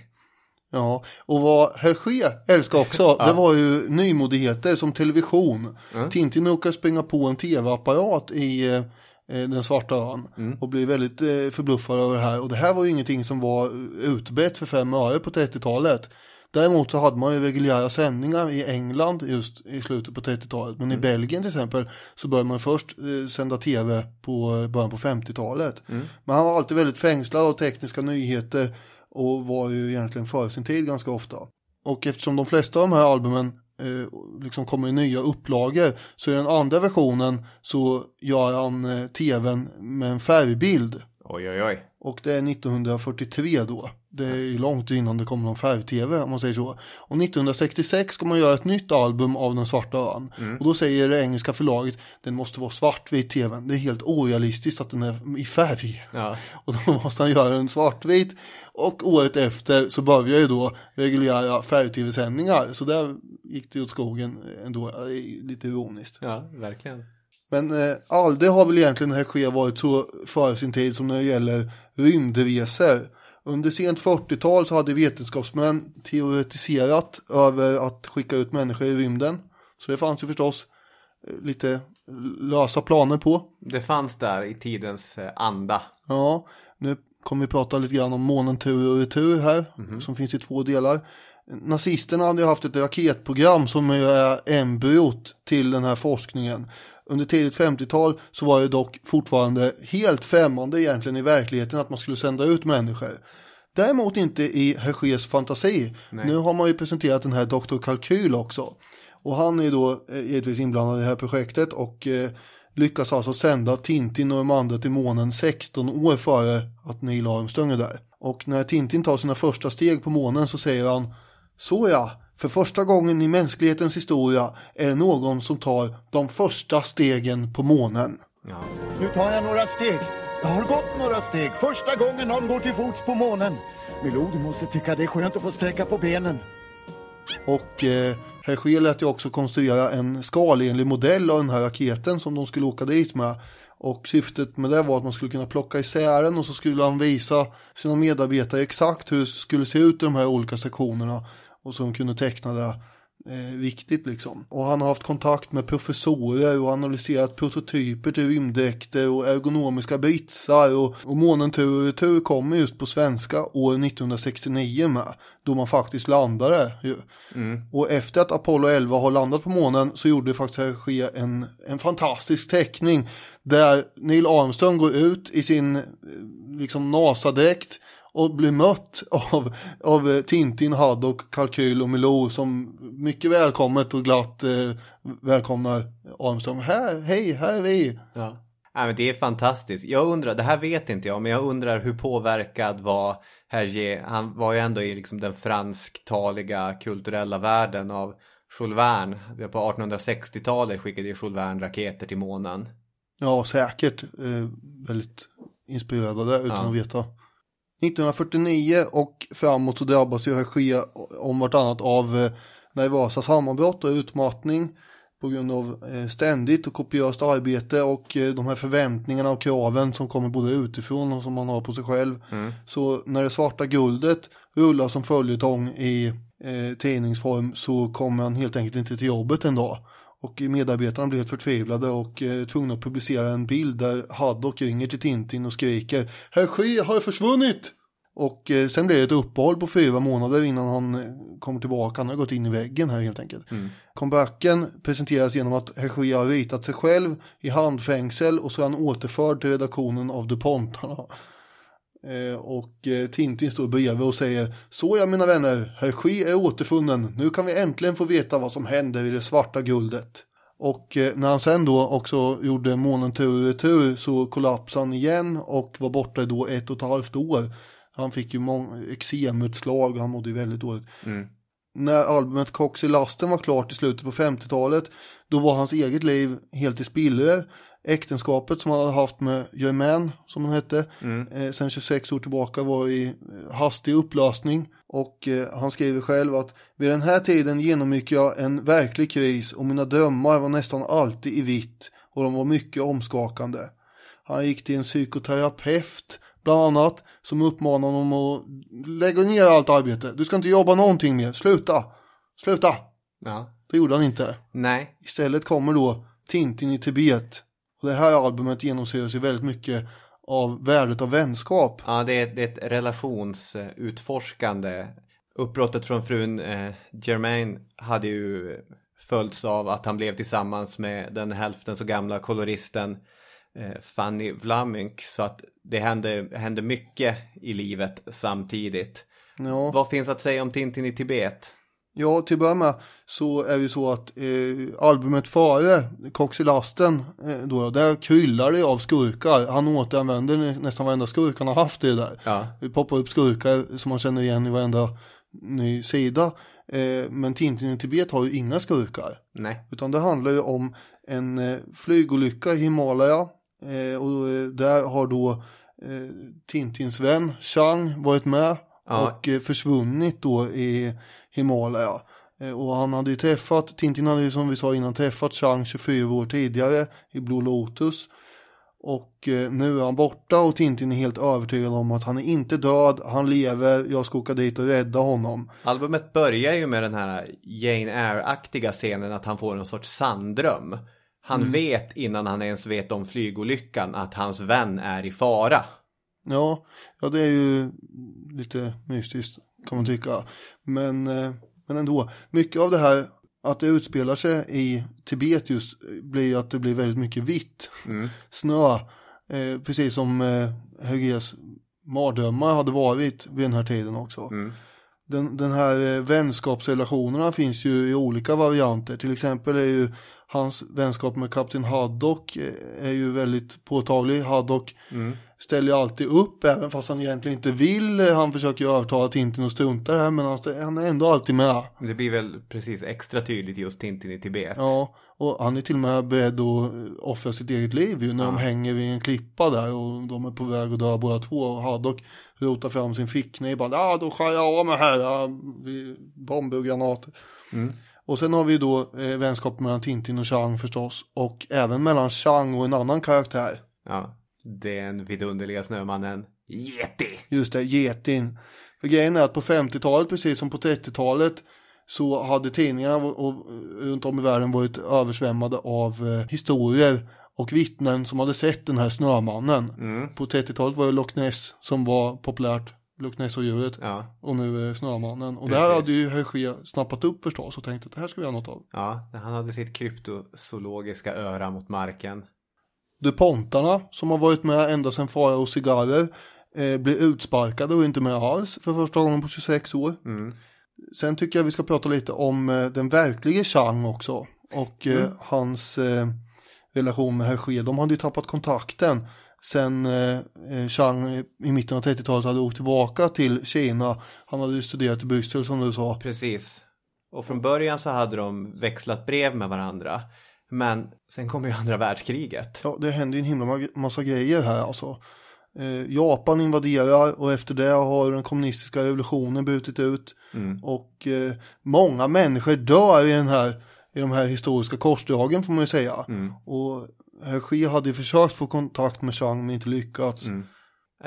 Ja, och vad Hergé älskar också, det var ju nymodigheter som television. Tintin råkar springa på en tv-apparat i eh, eh, den svarta ön och blir väldigt eh, förbluffad över det här. Och det här var ju ingenting som var utbrett för fem öre på 30-talet. Däremot så hade man ju reguljära sändningar i England just i slutet på 30-talet. Men i Belgien till exempel så började man först eh, sända tv på eh, början på 50-talet. Men han var alltid väldigt fängslad av tekniska nyheter och var ju egentligen före sin tid ganska ofta. Och eftersom de flesta av de här albumen eh, liksom kommer i nya upplagor så i den andra versionen så gör han eh, tvn med en färgbild. Oj, oj, oj. Och det är 1943 då. Det är ju långt innan det kommer någon färg-tv om man säger så. Och 1966 ska man göra ett nytt album av Den svarta ön. Och då säger det engelska förlaget den måste vara svartvit tvn. Det är helt orealistiskt att den är i färg. Ja. Och då måste han göra en svartvit. Och året efter så börjar ju då reguljära färg-tv-sändningar. Så där gick det åt skogen ändå, lite ironiskt. Ja, verkligen. Men eh, aldrig har väl egentligen Hergé varit så före sin tid som när det gäller rymdresor. Under sent 40-tal så hade vetenskapsmän teoretiserat över att skicka ut människor i rymden. Så det fanns ju förstås eh, lite lösa planer på. Det fanns där i tidens eh, anda. Ja, nu kommer vi prata lite grann om månen tur och retur här, som finns i två delar. Nazisterna hade ju haft ett raketprogram som är embryot till den här forskningen. Under tidigt 50-tal så var det dock fortfarande helt främmande egentligen i verkligheten att man skulle sända ut människor. Däremot inte i Hergés fantasi. Nu har man ju presenterat den här Dr. Kalkyl också. Och han är då eh, givetvis inblandad i det här projektet och eh, lyckas alltså sända Tintin och de andra till månen 16 år före att Neil Armstrong är där. Och när Tintin tar sina första steg på månen så säger han Så ja, för första gången i mänsklighetens historia är det någon som tar de första stegen på månen. Nu tar jag några steg. Jag har gått några steg. Första gången någon går till fots på månen. Milou, du måste tycka det är skönt att få sträcka på benen. Och eh, Hergé lät ju också konstruera en skalenlig modell av den här raketen som de skulle åka dit med. Och syftet med det var att man skulle kunna plocka isär den och så skulle han visa sina medarbetare exakt hur det skulle se ut i de här olika sektionerna. Och de kunde teckna det eh, viktigt liksom. Och han har haft kontakt med professorer och analyserat prototyper till rymddräkter och ergonomiska britsar och, och månen tur och retur kommer just på svenska år 1969 med. Då man faktiskt landade ju. Och efter att Apollo 11 har landat på månen så gjorde det faktiskt Hergé en, en fantastisk teckning där Neil Armstrong går ut i sin eh, liksom NASA-dräkt och blir mött av, av Tintin, Haddock, Kalkyl och Milou som mycket välkommet och glatt eh, välkomnar Armstrong. Här, hej, här är vi. Ja. Nej, men det är fantastiskt. Jag undrar, det här vet inte jag, men jag undrar hur påverkad var Hergé. Han var ju ändå i liksom den fransktaliga kulturella världen av Jules Verne. På 1860-talet skickade ju Jules Verne raketer till månen. Ja, säkert eh, väldigt inspirerade utan Ja. att veta. 1949 och framåt så drabbas ju Hergé om vartannat av eh, nervösa sammanbrott och utmattning. på grund av eh, ständigt och kopiöst arbete och eh, de här förväntningarna och kraven som kommer både utifrån och som man har på sig själv. Så när det svarta guldet rullar som följetong i eh, tidningsform så kommer han helt enkelt inte till jobbet en dag. Och medarbetarna blir helt förtvivlade och eh, tvungna att publicera en bild där Haddock ringer till Tintin och skriker Herr Ske har försvunnit! Och eh, sen blir det ett uppehåll på fyra månader innan han eh, kommer tillbaka. Han har gått in i väggen här helt enkelt. Comebacken presenteras genom att Hergé har ritat sig själv i handfängsel och så är han återförd till redaktionen av DuPontarna. Eh, och eh, Tintin står bredvid och säger Så ja mina vänner, Hergé är återfunnen. Nu kan vi äntligen få veta vad som händer i det svarta guldet. Och eh, när han sen då också gjorde månen tur och retur så kollapsade han igen och var borta då ett och ett halvt år. Han fick ju eksemutslag och han mådde ju väldigt dåligt. När albumet Cox i lasten var klart i slutet på 50-talet då var hans eget liv helt i spillror. Äktenskapet som han hade haft med Germain, som hon hette, eh, sen 26 år tillbaka var i eh, hastig upplösning. Och eh, han skriver själv att vid den här tiden genomgick jag en verklig kris och mina drömmar var nästan alltid i vitt och de var mycket omskakande. Han gick till en psykoterapeut bland annat som uppmanade honom att lägga ner allt arbete. Du ska inte jobba någonting mer, sluta, sluta. Ja. Det gjorde han inte. Nej. Istället kommer då Tintin i Tibet. Och det här albumet genomsyras ju väldigt mycket av värdet av vänskap. Ja, det är, det är ett relationsutforskande. Uppbrottet från frun eh, Germain hade ju följts av att han blev tillsammans med den hälften så gamla koloristen eh, Fanny Vlamink. Så att det hände, hände mycket i livet samtidigt. Ja. Vad finns att säga om Tintin i Tibet? Ja, till att börja med så är det så att eh, albumet före, Cox i lasten, eh, då, där kryllar det av skurkar. Han återanvänder nä- nästan varenda skurk han har haft i det där. Ja. Det poppar upp skurkar som man känner igen i varenda ny sida. Eh, men Tintin i Tibet har ju inga skurkar. Nej. Utan det handlar ju om en eh, flygolycka i Himalaya. Eh, och eh, där har då eh, Tintins vän Chang varit med. Ja. Och eh, försvunnit då i Himalaya. Eh, och han hade ju träffat, Tintin hade ju som vi sa innan träffat Chang 24 år tidigare i Blue Lotus. Och eh, nu är han borta och Tintin är helt övertygad om att han är inte död, han lever, jag ska åka dit och rädda honom. Albumet börjar ju med den här Jane Eyre-aktiga scenen att han får en sorts sanddröm. Han Mm. vet innan han ens vet om flygolyckan att hans vän är i fara. Ja, ja det är ju lite mystiskt kan man tycka. Men, eh, men ändå, mycket av det här att det utspelar sig i Tibet just blir att det blir väldigt mycket vitt. Snö, eh, precis som eh, Hergés mardrömmar hade varit vid den här tiden också. Den, den här eh, vänskapsrelationerna finns ju i olika varianter. Till exempel är ju hans vänskap med kapten Haddock eh, är ju väldigt påtaglig. Haddock ställer ju alltid upp även fast han egentligen inte vill. Han försöker ju övertala Tintin att strunta det här men han, är ändå alltid med. Det blir väl precis extra tydligt just Tintin i Tibet. Ja, och han är till och med beredd att eh, offra sitt eget liv ju när de hänger vid en klippa där och de är på väg att dö båda två och Haddock rotar fram sin fickkniv bara ja då skär jag av mig här, ja, bomber och granater. Och sen har vi då eh, vänskap mellan Tintin och Chang förstås och även mellan Chang och en annan karaktär. Ja, den vidunderliga snömannen Yeti. Just det, getin. För grejen är att på 50-talet, precis som på 30-talet, så hade tidningarna och, och, runt om i världen varit översvämmade av eh, historier och vittnen som hade sett den här snömannen. På 30-talet var det Loch Ness som var populärt, Loch Ness-djuret. Ja, Och nu är det snömannen. Och Precis. här hade ju Hergé snappat upp förstås och tänkt att det här ska vi göra något av. ja, han hade sitt kryptozoologiska öra mot marken. DuPontarna som har varit med ända sedan Fara och cigarrer eh, blir utsparkade och inte med alls för första gången på 26 år. Sen tycker jag vi ska prata lite om eh, den verklige Chang också och eh, hans eh, relation med Hergé. De hade ju tappat kontakten sen eh, eh, Chang i- mitten av 30-talet hade åkt tillbaka till Kina. Han hade ju studerat i Bryssel som du sa. Precis. Och från början så hade de växlat brev med varandra. Men sen kom ju andra världskriget. Ja, det händer ju en himla ma- massa grejer här alltså. Eh, Japan invaderar och efter det har den kommunistiska revolutionen brutit ut. Och eh, många människor dör i den här i de här historiska korsdragen får man ju säga. Mm. Och Hergé hade ju försökt få kontakt med Chang men inte lyckats. Mm.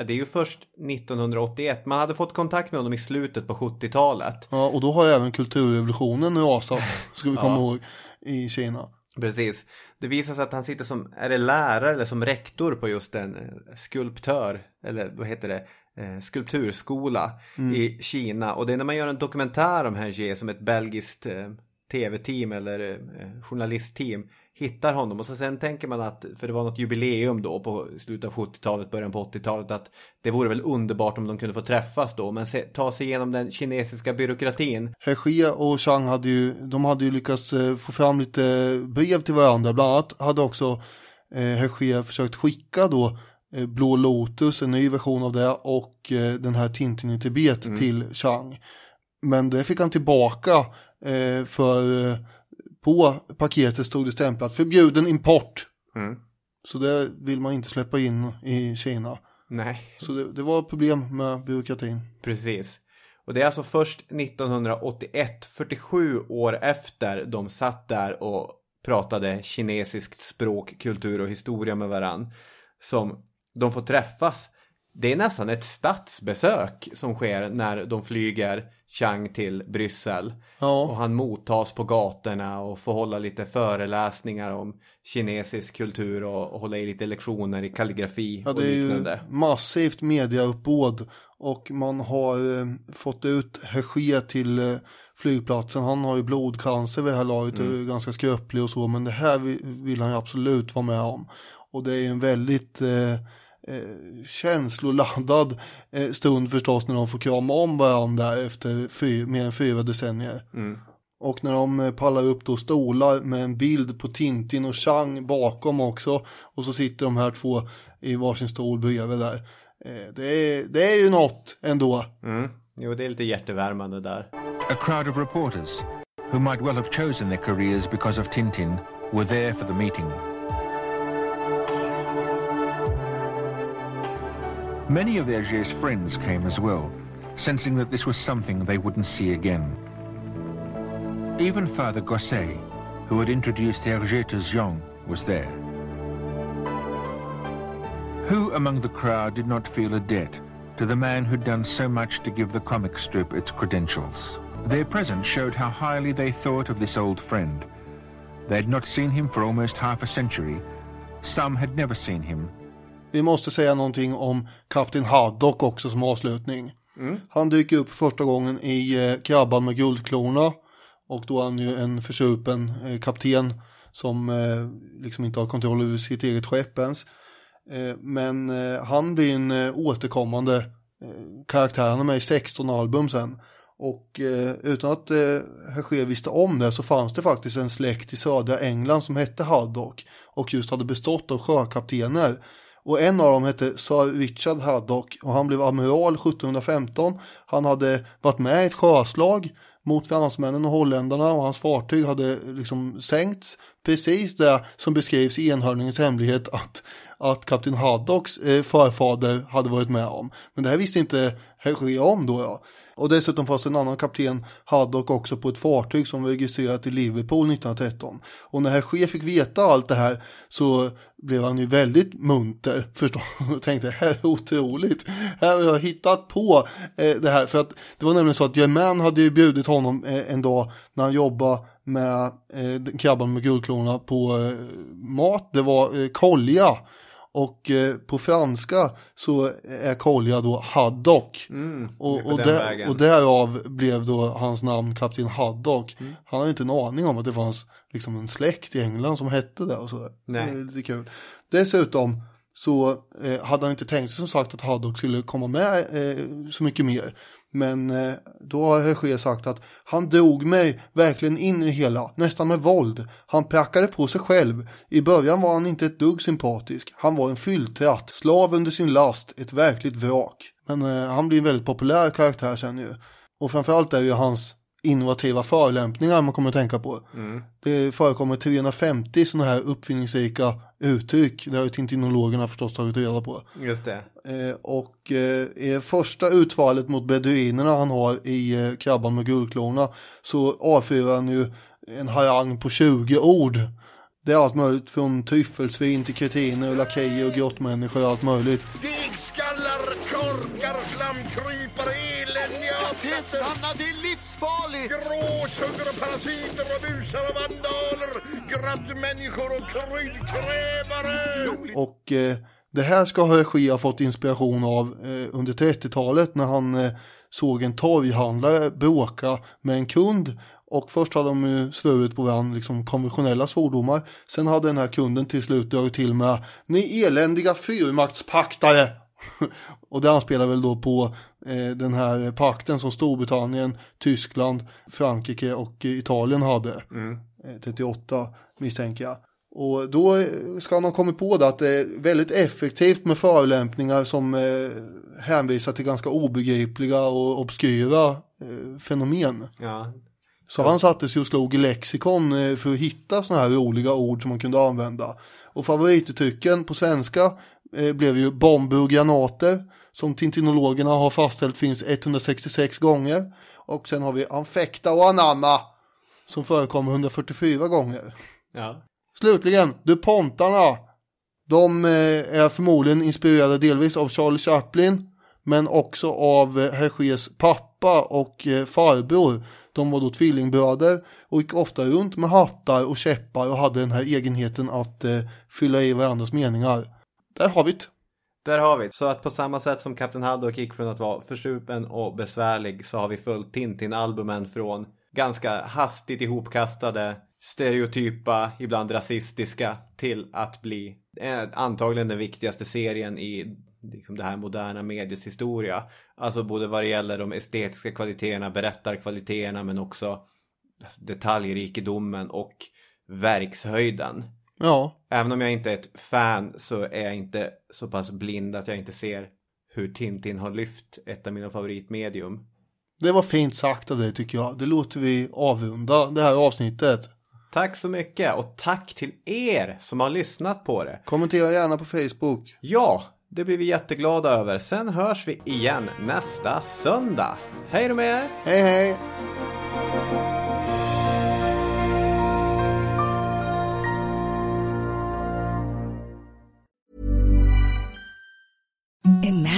Det är ju först 1981. Man hade fått kontakt med honom i slutet på 70-talet. Ja, och då har ju även kulturrevolutionen rasat, ska vi komma Ja. ihåg, i Kina. Precis. Det visar sig att han sitter som, är det lärare eller som rektor på just en eh, skulptör, eller vad heter det, eh, skulpturskola Mm. i Kina. Och det är när man gör en dokumentär om Hergé som ett belgiskt eh, tv-team eller eh, journalistteam hittar honom och så sen tänker man att, för det var något jubileum då på slutet av 70-talet, början på 80-talet, att det vore väl underbart om de kunde få träffas då, men se, ta sig igenom den kinesiska byråkratin. Hergé och Chang hade ju, de hade ju lyckats eh, få fram lite brev till varandra. Bland annat hade också eh, Hergé försökt skicka då eh, Blå Lotus, en ny version av det, och eh, den här Tintin i Tibet Mm. till Chang. Men det fick han tillbaka eh, för eh, på paketet stod det stämplat förbjuden import. Mm. Så det vill man inte släppa in i Kina. Nej. Så det, det var problem med byråkratin. Precis. Och det är alltså först 1981, 47 år efter de satt där och pratade kinesiskt språk, kultur och historia med varann som de får träffas. Det är nästan ett statsbesök som sker när de flyger Chang till Bryssel. Ja. Och han mottas på gatorna och får hålla lite föreläsningar om kinesisk kultur och, och hålla i lite lektioner i kalligrafi Ja, och är ju liknande. massivt mediauppbåd och man har eh, fått ut Hergé till eh, flygplatsen. Han har ju blodcancer vid det här laget och är ganska skröplig och så, men det här vill, vill han ju absolut vara med om. Och det är ju en väldigt eh, eh, känsloladdad eh, stund förstås när de får krama om varandra efter fy, mer än fyra decennier. Mm. Och när de eh, pallar upp då stolar med en bild på Tintin och Chang bakom också. Och så sitter de här två i varsin stol bredvid där. Eh, Det är, det är ju något ändå. Mm. Jo, det är lite hjärtevärmande där. A crowd of reporters, who might well have chosen their careers because of Tintin, were there for the meeting. Many of Hergé's friends came as well, sensing that this was something they wouldn't see again. Even Father Gosset, who had introduced Hergé to Jean, was there. Who among the crowd did not feel a debt to the man who'd done so much to give the comic strip its credentials? Their presence showed how highly they thought of this old friend. They had not seen him for almost half a century. Some had never seen him. Vi måste säga någonting om Kapten Haddock också som avslutning. Han dyker upp för första gången i eh, Krabban med guldklorna. Och då är han ju en försupen eh, kapten som eh, liksom inte har kontroll över sitt eget skepp ens. Eh, men eh, han blir en eh, återkommande karaktär. Han är med i 16 album sen. Och utan att eh, Hergé visste om det så fanns det faktiskt en släkt i södra England som hette Haddock. Och just hade bestått av sjökaptener. Och en av dem hette Sir Richard Haddock och han blev amiral 1715. Han hade varit med i ett sjöslag mot fransmännen och holländarna och hans fartyg hade liksom sänkts. Precis det som beskrivs i Enhörningens hemlighet att, att kapten Haddocks eh, förfader hade varit med om. Men det här visste inte Hergé om då ja. Och dessutom fanns en annan kapten Haddock också på ett fartyg som var registrerat i Liverpool 1913. Och när Hergé fick veta allt det här så blev han ju väldigt munter förstås. Och tänkte, här är otroligt. Här har jag hittat på eh, det här. För att det var nämligen så att Germain hade ju bjudit honom eh, en dag när han jobbade med eh, krabban med guldklorna på eh, mat. Det var eh, kolja. Och eh, på franska så är kolja då haddock. Mm, och, och, där, och därav blev då hans namn kapten Haddock. Han hade inte en aning om att det fanns liksom en släkt i England som hette det och så. Nej. Det är lite kul. Dessutom så eh, hade han inte tänkt sig som sagt att Haddock skulle komma med eh, så mycket mer. Men eh, då har Hergé sagt att han drog mig verkligen in i det hela, nästan med våld. Han prackade på sig själv. I början var han inte ett dugg sympatisk. Han var en fylltratt, slav under sin last, ett verkligt vrak. Men eh, han blir en väldigt populär karaktär sen ju. Och framförallt är ju hans innovativa förolämpningar man kommer att tänka på. Mm. Det förekommer 350 sådana här uppfinningsrika uttryck. Det har ju tintinologerna förstås tagit reda på. Just det. Eh, och eh, i det första utfallet mot beduinerna han har i eh, Krabban med guldklorna så avfyrar han ju en harang på 20 ord. Det är allt möjligt från tryffelsvin till kretiner och lakejer och grottmänniskor och allt möjligt. Degskallar, korkar, slamkrypare, eländiga är livsfarligt! Gråsuggor och parasiter och busar och vandaler, grottmänniskor och kryddkrävare. Och eh, det här ska Hergé ha fått inspiration av eh, under 30-talet när han eh, såg en torghandlare bråka med en kund. Och först hade de ju svurit på varandra, liksom konventionella svordomar. Sen hade den här kunden till slut dragit till med Ni eländiga fyrmaktspaktare! och det anspelar väl då på eh, den här pakten som Storbritannien, Tyskland, Frankrike och eh, Italien hade. Eh, 38 misstänker jag. Och då eh, ska han ha kommit på det att det är väldigt effektivt med förolämpningar som eh, hänvisar till ganska obegripliga och obskyra eh, fenomen. Ja. Så han satte sig och slog i lexikon eh, för att hitta sådana här roliga ord som man kunde använda. Och favorituttrycken på svenska eh, blev ju bomber och granater som tintinologerna har fastställt finns 166 gånger. Och sen har vi anfekta och anamma som förekommer 144 gånger. Ja. Slutligen, DuPontarna. De eh, är förmodligen inspirerade delvis av Charlie Chaplin men också av eh, Hergés pappa och eh, farbror. De var då tvillingbröder och gick ofta runt med hattar och käppar och hade den här egenheten att fylla i varandras meningar. Där har vi det. Där har vi det. Så att på samma sätt som Kapten Haddock gick från att vara förstupen och besvärlig så har vi följt Tintin-albumen från ganska hastigt ihopkastade, stereotypa, ibland rasistiska till att bli eh, antagligen den viktigaste serien i liksom det här moderna medies historia. Alltså både vad det gäller de estetiska kvaliteterna, berättarkvaliteterna men också alltså, detaljrikedomen och verkshöjden. Ja, Även om jag inte är ett fan så är jag inte så pass blind att jag inte ser hur Tintin har lyft ett av mina favoritmedium. det var fint sagt av dig tycker jag. Det låter vi avrunda det här avsnittet. Tack så mycket och tack till er som har lyssnat på det. Kommentera gärna på Facebook. Ja, det blir vi jätteglada över. Sen hörs vi igen nästa söndag. Hej då med er! Hej hej!